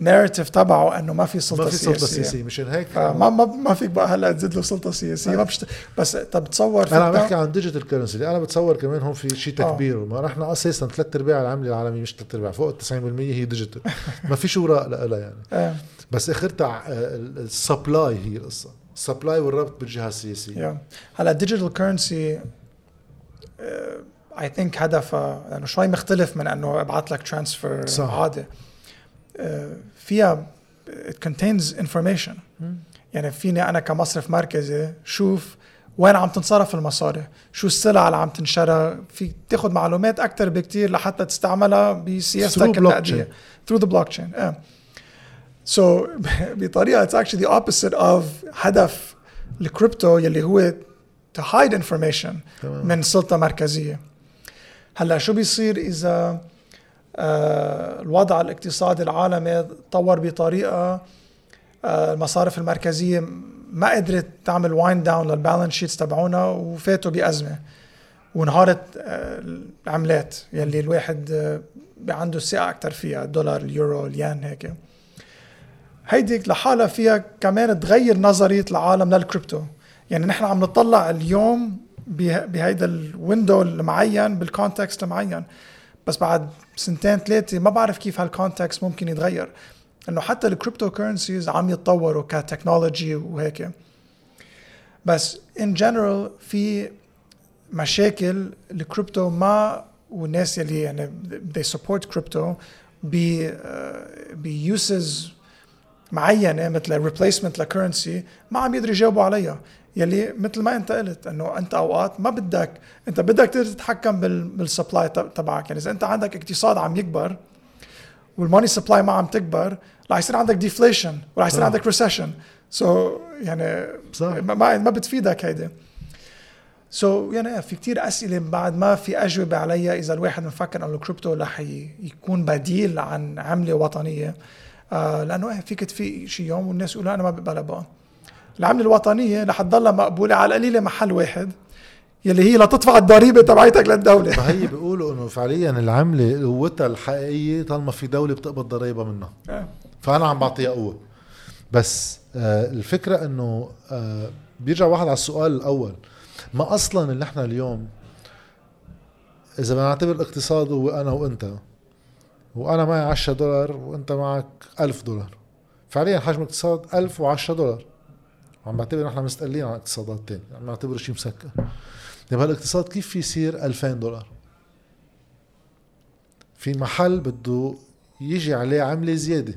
ال narrative تبعه إنه ما في سلطه ما في سلطة سياسية سياسية مشان هيك فما ما ما فيك بقى هلا تزيد له سلطة سياسية ما بشت... بس طب تصور أنا عم بحكي عن digital currency أنا بتصور كمان هون في شيء آه. تكبير ما نحن أساسا ثلاث أرباع العملة العالمية مش ثلاث أرباع فوق ال 90% هي digital ما في شو وراء لها يعني آه. بس اخرتها ال supply هي القصة ال supply والربط بالجهة السياسية yeah. هلا digital currency I think هدفها لأنه شوي مختلف من إنه أبعث لك transfer صح. عادي. آه، فيها it contains information. يعني فيني أنا كمصرف مركزي شوف وين عم تنصرف المصاري شو السلع اللي عم تنشرى في تاخذ معلومات أكثر بكتير لحتى تستعملها بسياستك Through النقديه through the blockchain آه. So بطريقة it's actually the opposite of هدف الكريبتو يلي هو to hide information تمام. من سلطة مركزية. هلا شو بيصير إذا آه، الوضع الاقتصادي العالمي تطور بطريقة آه، المصارف المركزية ما قدرت تعمل wind down لل balance sheets تبعونا وفاتوا بأزمة وانهارت آه، العملات يلي الواحد عنده ثقة أكثر فيها الدولار اليورو الين هيك. هيديك لحالها فيها كمان تغير نظرية العالم للكريبتو يعني نحن عم نطلع اليوم بهيدا ال window المعين بال context المعين. بس بعد سنتين ثلاثة ما بعرف كيف هال context ممكن يتغير. إنه حتى ال crypto currencies عم يتطوروا ك technology وهيك. بس in general في مشاكل الكريبتو ما والناس يلي يعني they support crypto ب ب uses معينة مثل replacement ل currency ما عم يقدروا يجاوبوا عليها. يلي مثل ما انت قلت انه انت اوقات ما بدك انت بدك تقدر تتحكم بال- بال supply تب- تبعك. يعني إذا انت عندك اقتصاد عم يكبر وال money supply ما عم تكبر رح يصير عندك deflation ورح يصير. عندك recession so يعني صح. ما ما بتفيدك هيدي. so so, يعني في كتير أسئلة بعد ما في أجوبة عليها إذا الواحد مفكر إنه الكريبتو رح يكون بديل عن عملة وطنية. آه لأنه إيه فيك تفيق شي يوم والناس يقولوا أنا ما بقبلها بقى. العملة الوطنية رح تضلها مقبولة على القليله محل واحد يلي هي لتدفع الضريبة تبعيتك للدولة. فهي بيقولوا إنه فعليا العملة قوتها الحقيقية طالما في دولة بتقبض ضريبة منها. آه. فأنا عم بعطيها قوة. بس آه الفكرة إنه آه بيرجع واحد على السؤال الأول. ما أصلا اللي إحنا اليوم إذا بدنا نعتبر الاقتصاد هو أنا وأنت وأنا معي 10 دولار وأنت معك 1000 دولار. فعليا حجم الاقتصاد 1010 دولار. عم بعتبر نحن مستقلين عن اقتصادات تانية عم نعتبر شيء مسكر. طيب هالاقتصاد كيف في يصير 2000 دولار؟ في محل بده يجي عليه عملة زيادة.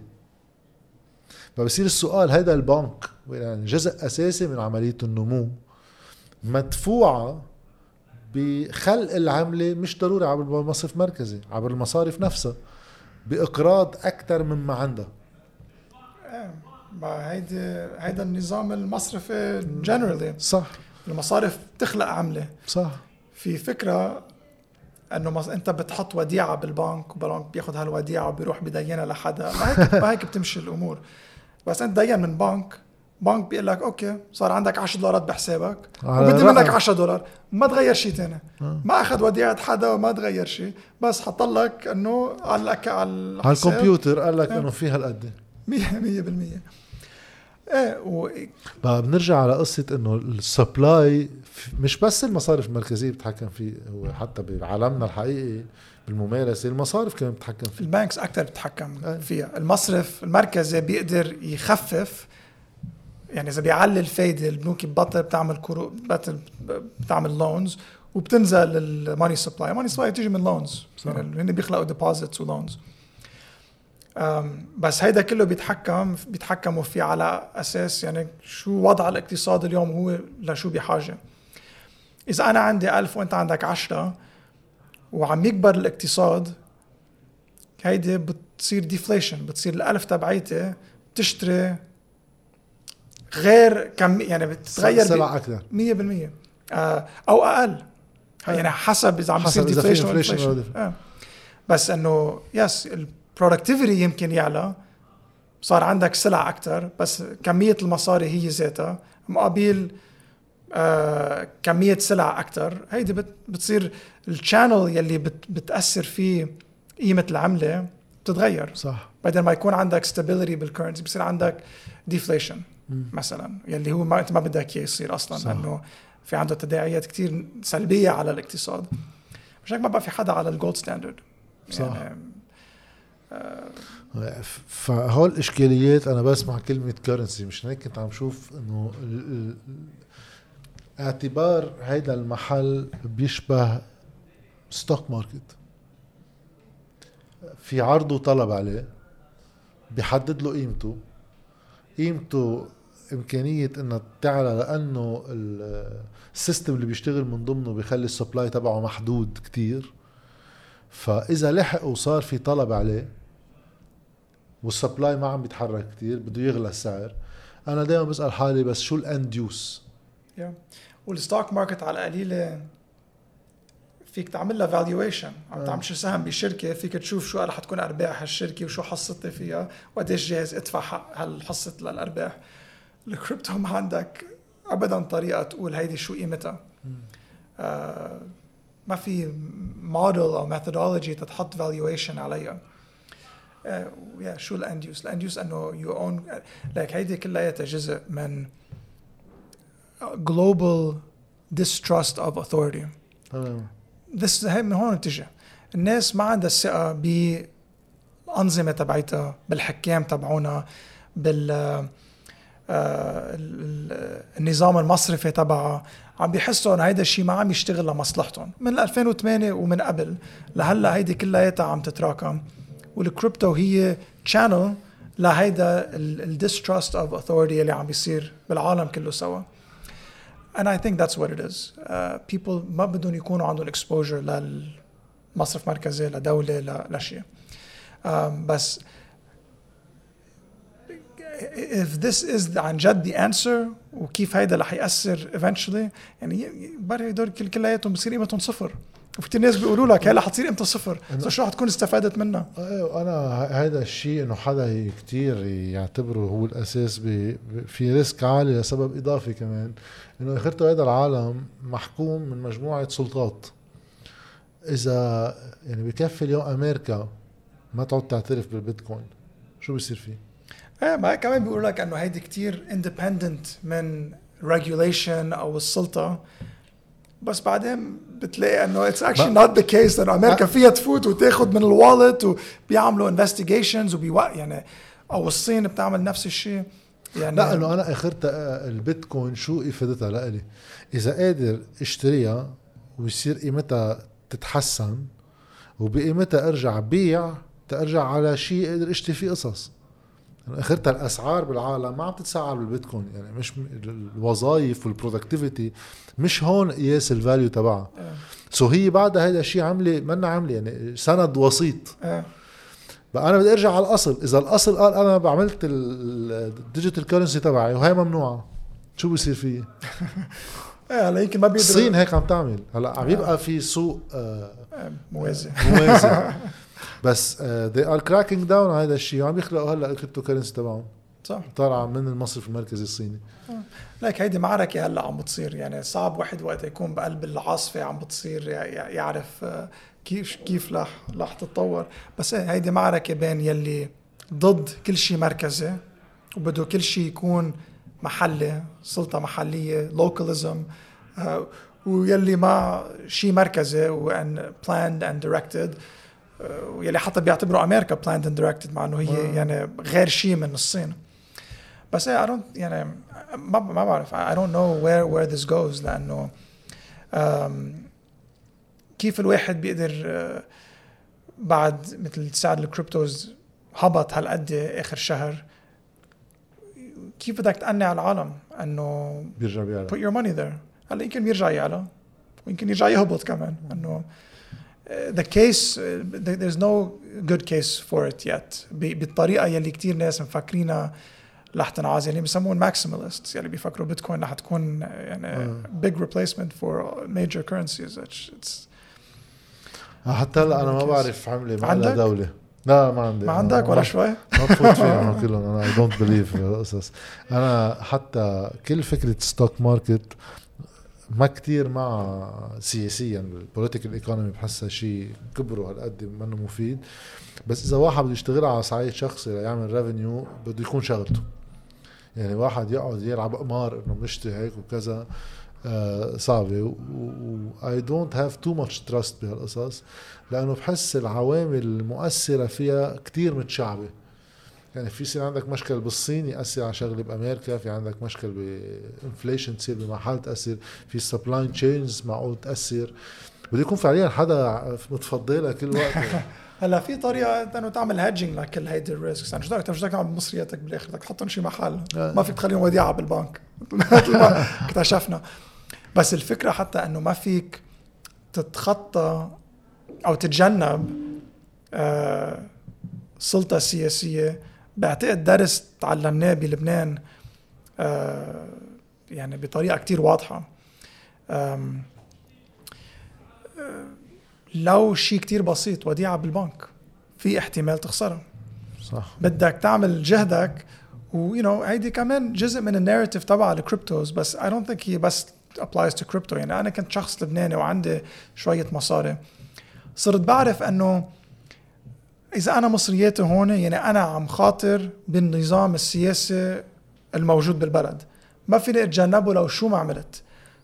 فبصير السؤال هذا البنك يعني جزء أساسي من عملية النمو مدفوعة بخلق العملة مش ضروري عبر المصرف مركزي عبر المصارف نفسها بإقراض أكثر مما عندها. ما هيدي هيدا النظام المصرفي جنرالي صح. المصارف بتخلق عملة. صح. في فكرة إنه مص... أنت بتحط وديعة بالبنك والبنك بياخذ هالوديعة وبيروح بدينها لحدا. ما هيك ما هيك بتمشي الأمور. بس أنت دين من بنك بنك بيقول لك أوكي صار عندك 10 دولارات بحسابك وبدي. منك 10 دولار. ما تغير شيء تاني. آه. ما أخذ وديعة حدا وما تغير شيء بس حط لك إنه على. على على الكمبيوتر قال لك آه. إنه في هالقد. 100% 100% إيه و... بقى بنرجع على قصة إنه ال supply مش بس المصارف المركزية بتتحكم فيه هو حتى بعالمنا الحقيقي بالممارسة المصارف كمان بتتحكم فيه. ال banks أكثر بتتحكم أي. فيها. المصرف المركزي بيقدر يخفف يعني إذا بيعلي الفايدة البنوك ببطل بتعمل كرو بطل بتعمل loans وبتنزل ال money supply ال money supply تيجي من loans يعني هن بيخلقوا deposits و loans بس هيدا كله بيتحكم بيتحكموا فيه على أساس يعني شو وضع الاقتصاد اليوم هو لشو بحاجة. إذا أنا عندي ألف وأنت عندك عشرة وعم يكبر الاقتصاد هيدي بتصير deflation بتصير الألف تبعيتي بتشتري غير كم يعني بتتغير سلع أكثر. 100% آه أو أقل. يعني حسب إذا عم في deflation inflation. آه. بس إنه yes ال productivity يمكن يعلى صار عندك سلع أكثر بس كمية المصاري هي ذاتها مقابل آه كمية سلع أكثر هيدي بت بتصير ال channel يلي بت بتأثر فيه قيمة العملة بتتغير. صح. بدل ما يكون عندك stability بال currency بصير عندك deflation مثلا يلي هو ما أنت ما بدك إياه يصير أصلا صح. لأنه في عنده تداعيات كتير سلبية على الاقتصاد. مش هيك ما بقى في حدا على ال gold standard صح. يعني فهول الاشكاليات أنا بسمع كلمة currency مش هيك؟ كنت عم شوف إنه اعتبار هيدا المحل بيشبه stock market في عرض وطلب عليه بيحدد له قيمته. قيمته إمكانية إنها تعلى لأنه ال- ال system اللي بيشتغل من ضمنه بيخلي ال supply تبعه محدود كتير. فإذا لحق وصار في طلب عليه وال supply ما عم بيتحرك كتير بده يغلى السعر. أنا دائما بسأل حالي بس شو ال end use yeah. وال stock market على القليله فيك تعمل لها valuation عم. تعمل شي سهم بشركة فيك تشوف شو رح تكون أرباح هالشركة وشو حصتي فيها وقديش جاهز أدفع حق هالحصه للأرباح. الكريبتو ما عندك ابدا طريقة تقول هيدي شو قيمتها. آه ما في موديل أو methodology تتحط valuation عليها. آه يا شو ال end use ال end use إنه you own لك هيدي كلها جزء من global distrust of authority. تمام. This هي من هون بتجي. الناس ما عندها الثقة بالأنظمة تبعتها بالحكام تبعونا بال آه، ال- ال- النظام المصرفي تبعها. عم بيحسوا انه هيدا الشيء ما عم يشتغل لمصلحتهم من 2008 ومن قبل لهلأ هيدي كلياتها عم تتراكم. والكريبتو هي channel لهيدا ال distrust of authority اللي عم بيصير بالعالم كله سوا. And I think that's what it is. Uh, people ما بدهم يكونوا عندهم exposure للمصرف مركزي لدولة لشيء. Um, بس if this is عن جد the answer وكيف هيدا رح يأثر eventually يعني بري هدول كل كلياتهم بصير قيمتهم صفر. وفي كتير ناس بيقولوا لك هلا حتصير قيمتها صفر. so شو حتكون استفادت منها؟ أيوه أنا ه- هذا الشيء إنه حدا كتير يعتبره هو الأساس في risk عالي لسبب إضافي كمان. إنه اخرته هذا العالم محكوم من مجموعة سلطات. إذا يعني بكفي اليوم أمريكا ما تعود تعترف بالبيتكوين شو بيصير فيه؟ إيه ما كمان بيقولوا لك إنه هيدي كتير independent من regulation أو السلطة. بس بعدين بتلاقي إنه it's actually not the case لأنه أمريكا فيها تفوت وتاخذ من ال wallet وبيعملوا investigations وبيوق يعني أو الصين بتعمل نفس الشيء. يعني لا إنه أنا اخرتها البيتكوين شو إفادتها لإلي؟ إذا قادر اشتريها ويصير قيمتها تتحسن وبقيمتها أرجع بيع ترجع على شيء قادر اشتري فيه قصص. اخرتها الأسعار بالعالم ما عم تتسعر بالبيتكوين يعني مش الوظائف وال productivity مش هون قياس ال value تبعها. so هي بعدها هيدا الشيء عملي منا عملي يعني سند وسيط. آه. بقى أنا بدي أرجع على الأصل. إذا الأصل قال أنا عملت ال digital currency تبعي وهي ممنوعة شو بصير فيه إيه هلا يمكن ما بيقدروا الصين هيك عم تعمل. هلا عم يبقى في سوق آه، موازي. موازي. بس آه، they are cracking down. على هذا الشيء وعم يخلقوا هلا ال cryptocurrency تبعهم. صح. طالعه من المصرف المركزي الصيني. لك هيدي معركة هلا عم بتصير يعني صعب واحد وقت يكون بقلب العاصفة عم بتصير يع- يع- يعرف آه، كيف كيف رح رح تتطور. بس إيه، هيدي معركة بين يلي ضد كل شيء مركزي وبده كل شيء يكون محلي سلطة محلية لوكاليزم ويلي مع شيء مركزي وإن بلاند اند دايركتد ويلي حتى بيعتبروا أمريكا بلاند اند دايركتد مع إنه هي آه. يعني غير شيء من الصين. بس I don't يعني ما ما بعرف I don't know where where this goes لأنه كيف الواحد بيقدر uh, بعد مثل سعر ال cryptos هبط هالقد آخر شهر. كيف بدك تقنع العالم إنه بيرجع بيعلى؟ put your money there هلأ يمكن بيرجع يعلى ويمكن يرجع يهبط كمان إنه the case there's no good case for it yet. بالطريقة يلي كتير ناس مفكرينها رح تنعاز يعني بسموهم maximalist يعني بيفكروا بيتكوين رح تكون يعني big replacement for major currencies it's, حتى هلا أنا ما بعرف عملة ما عندك؟ دولة. لا ما عندي. ما عندك ولا شوي؟ ما بفوت فيهم كلهم أنا اي دونت بليف القصص أنا حتى كل فكرة ستوك ماركت ما كتير مع سياسيا البوليتيكال ايكونومي بحسها شيء كبره هالقد منه مفيد. بس إذا واحد بده يشتغل على صعيد شخصي ليعمل ريفينيو بده يكون شغلته. يعني واحد يقعد يلعب قمار إنه بنشتري هيك وكذا آه صعبة. و I don't have too much trust بهالقصص لأنه بحس العوامل المؤثرة فيها كتير متشعبة. يعني في يصير عندك مشكل بالصين ياثر على شغلة بأمريكا في عندك مشكل ب inflation تصير بمحل تاثر في supply chains معقول تاثر بده يكون فعليا حدا متفضلها كل وقت. هلا في طريقة إنه تعمل hedging لكل هيدي ال risks يعني شو بدك مش بدك تعمل مصرياتك بالآخر؟ بدك تحطهم شي محل. ما فيك تخليهم وديعة بالبنك. مثل ما اكتشفنا. بس الفكرة حتى إنه ما فيك تتخطى أو تتجنب آه سلطة سياسية بعتقد درس تعلمناه بلبنان آه يعني بطريقة كتير واضحة. آه، لو شيء كتير بسيط وديعة بالبنك في احتمال تخسرها صح. بدك تعمل جهدك و you know هيدي كمان جزء من الناريتيف تبع الكريبتوز بس I don't think هي بس applies to crypto. يعني أنا كنت شخص لبناني وعندي شوية مصاري. صرت بعرف إنه إذا أنا مصرياتي هون يعني أنا عم خاطر بالنظام السياسي الموجود بالبلد. ما فيني أتجنبه لو شو ما عملت.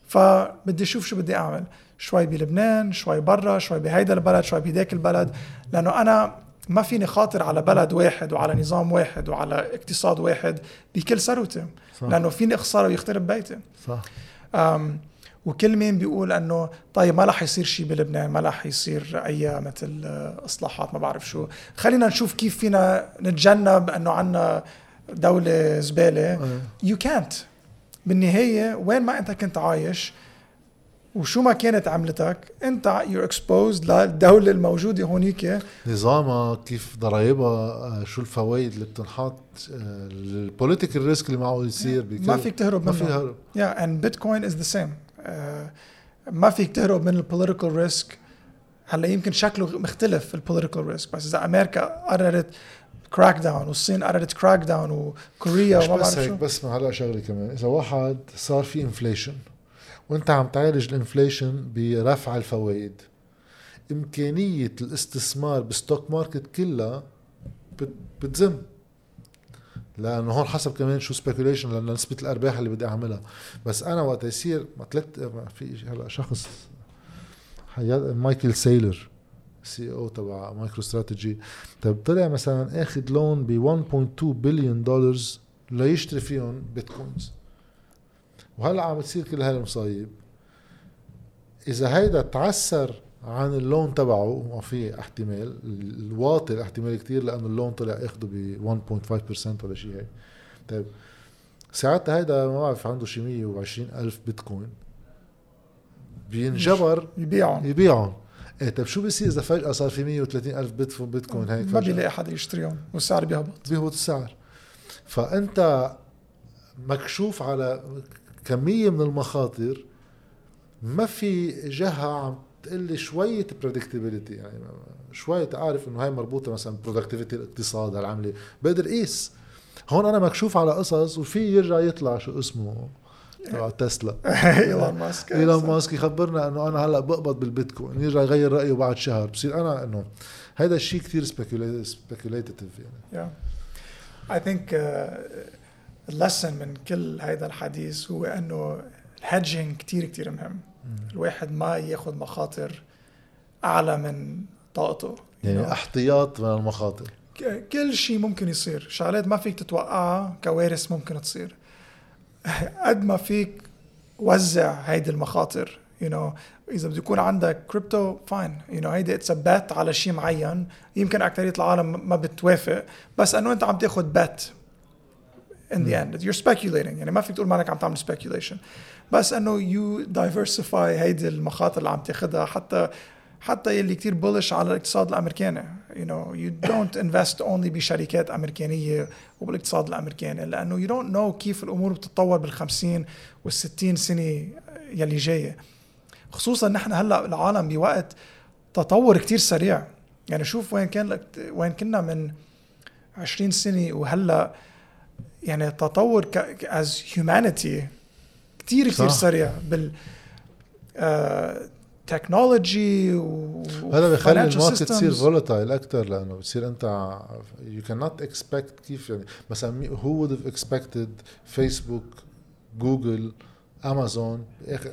فبدي أشوف شو بدي أعمل. شوي بلبنان شوي برا شوي بهيدا البلد شوي بهداك البلد. لأنه أنا ما فيني خاطر على بلد واحد وعلى نظام واحد وعلى اقتصاد واحد بكل ثروتي. لأنه فيني أخسره ويخترب بيتي. صح. أم وكل مين بيقول إنه طيب ما رح يصير شيء بلبنان ما رح يصير أي مثل آه، إصلاحات ما بعرف شو. خلينا نشوف كيف فينا نتجنب إنه عنا دولة زبالة. يو كانت بالنهاية وين ما أنت كنت عايش وشو ما كانت عملتك أنت you exposed للدولة الموجودة هونيك. نظامها كيف ضرايبها آه، شو الفوائد اللي بتنحط آه، ال political risk اللي معه يصير ما فيك تهرب ما منه. في هرب Yeah, and Bitcoin is the same. Uh, ما فيك تهرب من ال political risk هلا يمكن شكله مختلف ال political risk بس إذا أمريكا قررت crack down والصين قررت crack down وكوريا مش وما بس بعرف هيك شو. بس ما هلا شغلة كمان إذا واحد صار في inflation وأنت عم تعالج ال inflation برفع الفوائد إمكانية الاستثمار بال stock market كلها بت- بتزم لأنه هون حسب كمان شو speculation لأن نسبة الأرباح اللي بدي أعملها. بس أنا وقت يصير ما ما في هلا شخص مايكل سايلر CEO تبع مايكرو استراتيجي طيب طلع مثلا آخذ لون ب 1.2 بليون دولار ليشتري فيهم بيتكوينز وهلأ عم بتصير كل هاي المصايب إذا هيدا تعسر عن اللون تبعه ما في احتمال الواطي الاحتمال كتير لأنه اللون طلع أخده ب 1.5% ولا شيء هيك. طيب ساعتها هيدا ما بعرف عنده شي 120 ألف بيتكوين. بينجبر يبيعهم. يبيعهم. إيه طيب شو بيصير إذا فجأة صار في 130 ألف بيت بيتكوين هيك ما؟ بيلاقي حدا يشتريهم والسعر بيهبط. بيهبط السعر. فأنت مكشوف على كمية من المخاطر ما في جهة عم تقول لي شوية predictability يعني شوية أعرف إنه هاي مربوطة مثلا productivity الاقتصاد هالعملة. بقدر قيس هون أنا مكشوف على قصص وفي يرجع يطلع شو اسمه تبع تسلا. إيلون ماسك إيلون ماسك يخبرنا إنه أنا هلأ بقبض بالبيتكوين يرجع يغير رأيه بعد شهر. بصير أنا إنه هذا الشيء كثير speculative يعني. Think uh, ال lesson من كل هذا الحديث هو إنه ال hedging كتير كتير مهم. الواحد ما ياخذ مخاطر أعلى من طاقته يعني you know. احتياط من المخاطر. كل شيء ممكن يصير شغلات ما فيك تتوقعها كوارث ممكن تصير. قد ما فيك وزع هيدي المخاطر you you know, إذا بده يكون عندك crypto fine you know هيدي it's bet على شيء معين. يمكن اكثريه العالم ما بتوافق بس أنه أنت عم تاخذ bet in the end. You're speculating يعني ما فيك تقول مانك عم تعمل speculation. بس انه you diversify هيدي المخاطر اللي عم تاخذها حتى حتى يلي كتير bullish على الاقتصاد الأمريكاني. You know you don't invest only بشركات أمريكانية وبالاقتصاد الأمريكاني لأنه you don't know كيف الأمور بتتطور بال50 وال60 سنة يلي جاية. خصوصا نحن هلأ العالم بوقت تطور كتير سريع. يعني شوف وين كان وين كنا من 20 سنة وهلأ يعني تطور as humanity كثير كثير سريع بال technology و هذا بيخلي ال market تصير volatile أكثر لأنه بتصير أنت يو كان نوت اكسبكت كيف يعني مثلا who would expected فيسبوك جوجل امازون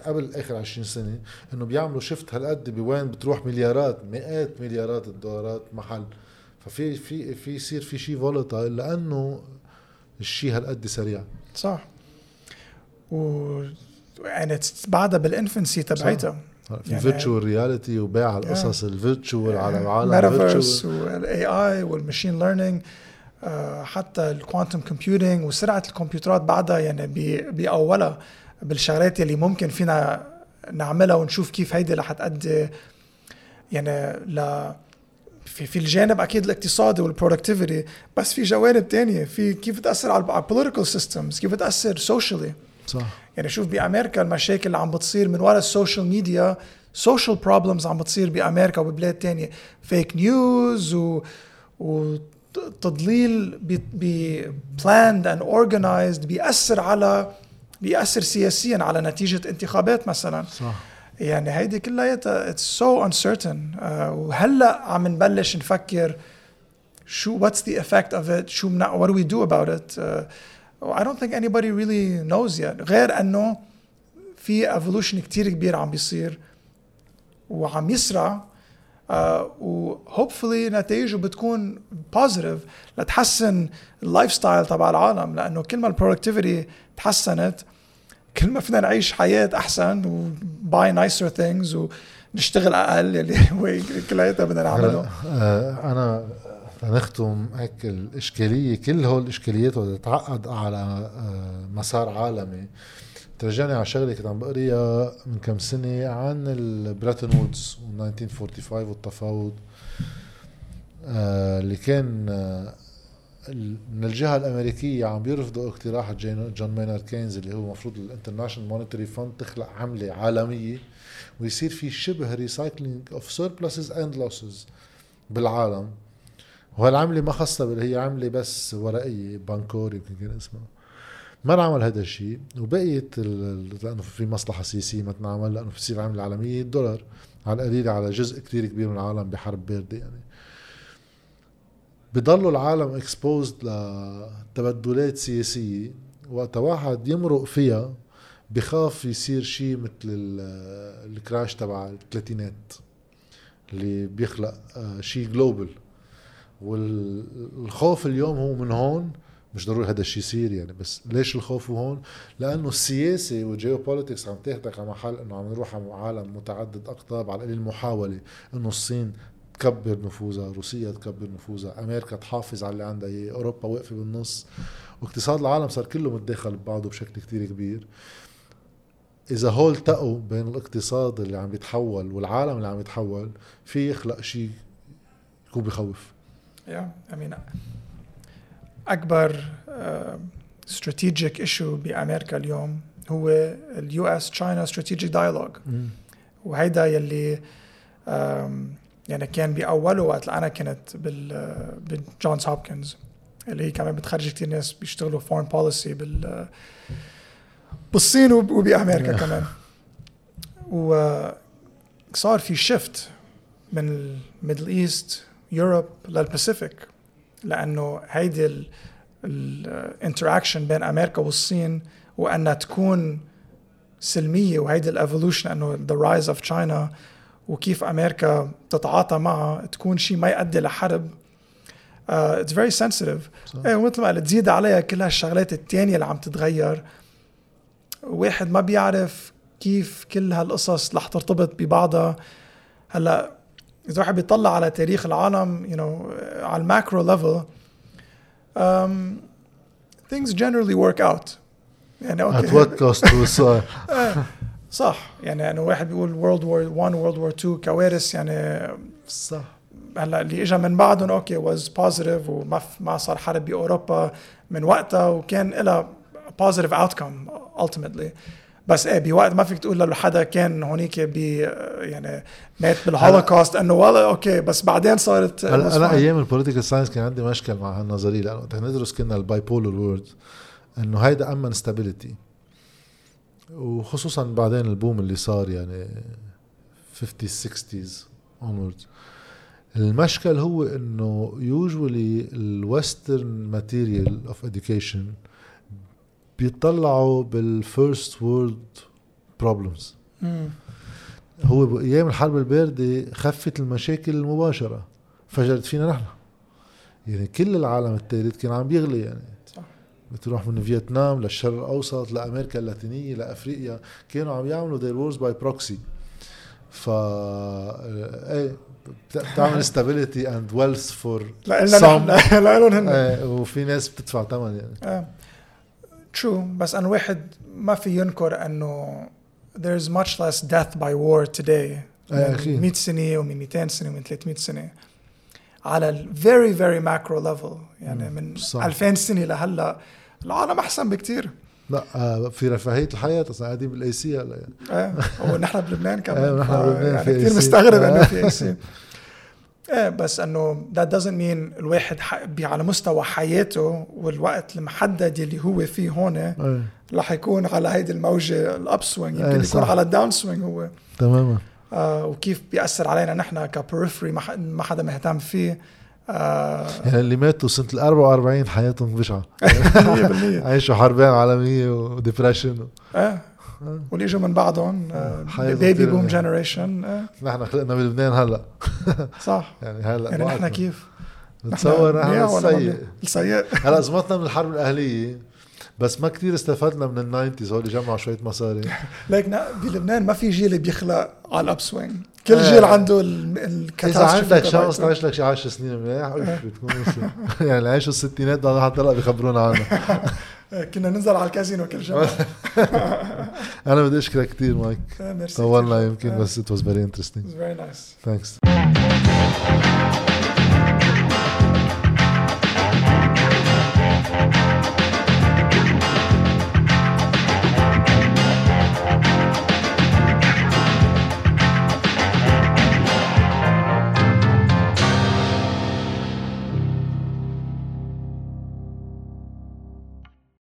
قبل آخر 20 سنة إنه بيعملوا شفت هالقد بوين بتروح مليارات مئات مليارات الدولارات محل. ففي في في يصير في شيء volatile لأنه الشيء هالقد سريع. صح. يعني بعدها بال infancy تبعتها في يعني virtual reality وبيع القصص ال virtual على العالم ميتافيرس وال AI وال machine learning حتى ال quantum computing وسرعة الكمبيوترات بعدها يعني باولها بالشغلات اللي ممكن فينا نعملها ونشوف كيف هيدي رح تأدي يعني ل في في الجانب أكيد الاقتصادي وال productivity بس في جوانب تانية في كيف تاثر على ال political systems كيف تاثر socially صح. يعني شوف بأمريكا المشاكل اللي عم بتصير من وراء ال social media social problems عم بتصير بأمريكا وببلاد تانية. fake news و وتضليل ب planned and organized بيأثر على بيأثر سياسيا على نتيجة انتخابات مثلا. صح. يعني هيدي كلياتها it's so uncertain وهلأ عم نبلش نفكر شو what's the effect of it شو what do we do about it I don't think anybody really knows yet. غير إنه في evolution كتير كبير عم بيصير وعم يسرع uh, و hopefully نتائجه بتكون positive لتحسن ال lifestyle تبع العالم. لأنه كل ما ال productivity تحسنت كل ما فينا نعيش حياة أحسن و buy nicer things ونشتغل أقل يلي هو كلياتها بدنا نعمله. آه، أنا نختم هيك الإشكالية كل هول الإشكاليات تتعقد على آه، مسار عالمي. ترجعني على شغلة كنت عم بقريها من كم سنة عن البريتن وودز 1945 والتفاوض. آه، اللي كان من الجهة الأمريكية عم بيرفضوا اقتراح جون ماينارد كينز اللي هو المفروض ال International Monetary Fund تخلق عمله عالمية ويصير في شبه recycling of surpluses and losses بالعالم. وهالعمله ما خاصة هي عملة بس ورقية بانكور يمكن كان اسمها. ما انعمل هذا الشيء وبقيت لأنه في مصلحة سياسية ما تنعمل لأنه بتصير عمله عالمية الدولار على القليل على جزء كتير كبير من العالم بحرب باردة يعني. بضلوا العالم exposed لتبدلات سياسية وقت واحد يمرق فيها بخاف يصير شيء مثل ال crash تبع الثلاثينات اللي بيخلق آه، شيء global والخوف اليوم هو من هون مش ضروري هذا الشيء يصير يعني بس ليش الخوف هون؟ لأنه السياسة والجيوبوليتكس عم تاخدك على محل إنه عم نروح على عالم متعدد أقطاب على القليل محاوله إنه الصين تكبر نفوذها روسيا تكبر نفوذها أمريكا تحافظ على اللي عندها أوروبا واقفة بالنص. واقتصاد العالم صار كله متداخل ببعضه بشكل كتير كبير. إذا هول التقوا بين الاقتصاد اللي عم يتحول والعالم اللي عم يتحول في يخلق شيء يكون بخوف. Yeah, I mean, أكبر strategic uh, issue بأمريكا اليوم هو ال U.S. China strategic dialogue وهيدا يلي um, يعني كان بأوله وقت أنا كنت بال ب Johns Hopkins اللي هي كمان بتخرج كثير ناس بيشتغلوا foreign policy بال بالصين وبأمريكا كمان. وصار في shift من ال Middle East Europe لل Pacific لأنه هيدي ال interaction بين أمريكا والصين وأنها تكون سلمية وهيدي ال evolution انه the rise of China وكيف أمريكا تتعاطى معها تكون شيء ما يؤدي لحرب it's very sensitive ومثل ما قلت تزيد عليها كل هالشغلات الثانية اللي عم تتغير. واحد ما بيعرف كيف كل هالقصص رح ترتبط ببعضها. هلأ إذا واحد بيطلع على تاريخ العالم you know على ال macro level um, things generally work out. يعني okay at what cost صح. يعني انه واحد بيقول World War 1 World War 2 كوارث يعني صح. هلأ اللي اجى من بعدهم okay was positive وما ما صار حرب بأوروبا من وقتها وكان لها positive outcome ultimately. بس إيه بوقت ما فيك تقول لحدا كان هونيك ب يعني مات بالهولوكوست إنه والله okay بس بعدين صارت أنا, أنا أيام ال political science كان عندي مشكل مع هالنظرية لأنه وقت ندرس كنا ال bipolar world إنه هيدا امن stability وخصوصا بعدين ال boom اللي صار يعني 50 60s onwards. المشكل هو إنه usually ال Western material of education بيطلعوا بال first world problems هو بايام الحرب الباردة خفت المشاكل المباشرة فجرت فينا نحن. يعني كل العالم الثالث كان عم بيغلي يعني. صح. بتروح من فيتنام للشرق الأوسط لأمريكا اللاتينية لأفريقيا. كانوا عم يعملوا their wars by proxy. ف إيه بتعمل stability and wealth for لهم هن. وفي ناس بتدفع ثمن يعني. آه. true بس انه واحد ما في ينكر إنه there's much less death by war today. من 100 سنة ومن 200 سنة ومن 300 سنة. على ال very very macro level. يعني من صح. 2000 سنة لهلأ العالم أحسن بكتير. لا آه في رفاهية الحياة أصلا قاعدين بال AC هلا يعني إيه ونحن بلبنان كمان. إيه ونحن بلبنان يعني كثير مستغرب إنه في AC إيه بس إنه that doesn't mean الواحد على مستوى حياته والوقت المحدد اللي هو فيه هون إيه. رح يكون على هيدي الموجة ال upswing يمكن إيه يكون على ال downswing هو. تماما. آه وكيف بيأثر علينا نحن ك periphery ما حدا مهتم فيه. آه يعني اللي ماتوا سنة ال 44 حياتهم بشعة. 100% عايشوا حربين عالمية و depression إيه. واللي اجوا من بعدهم baby boom generation نحن خلقنا بلبنان هلا. صح. يعني هلا يعني نحن كيف؟ بتصور نحن السيء؟ السيء. هلا زمطنا من الحرب الأهلية بس ما كثير استفدنا من ال nineties هول جمعوا شوية مصاري. ليك بلبنان ما في جيل بيخلق على ال upswing كل جيل آه. عنده إذا عندك chance تعيش لك شي 10 سنين منيح آه. بتكون يعني عيشوا الستينات حتى هلا بيخبرونا عنها. كنا ننزل على الكازينو كل جمعة. أنا بدي أشكرك كثير مايك. آه، طولنا يمكن بس it was very interesting very nice thanks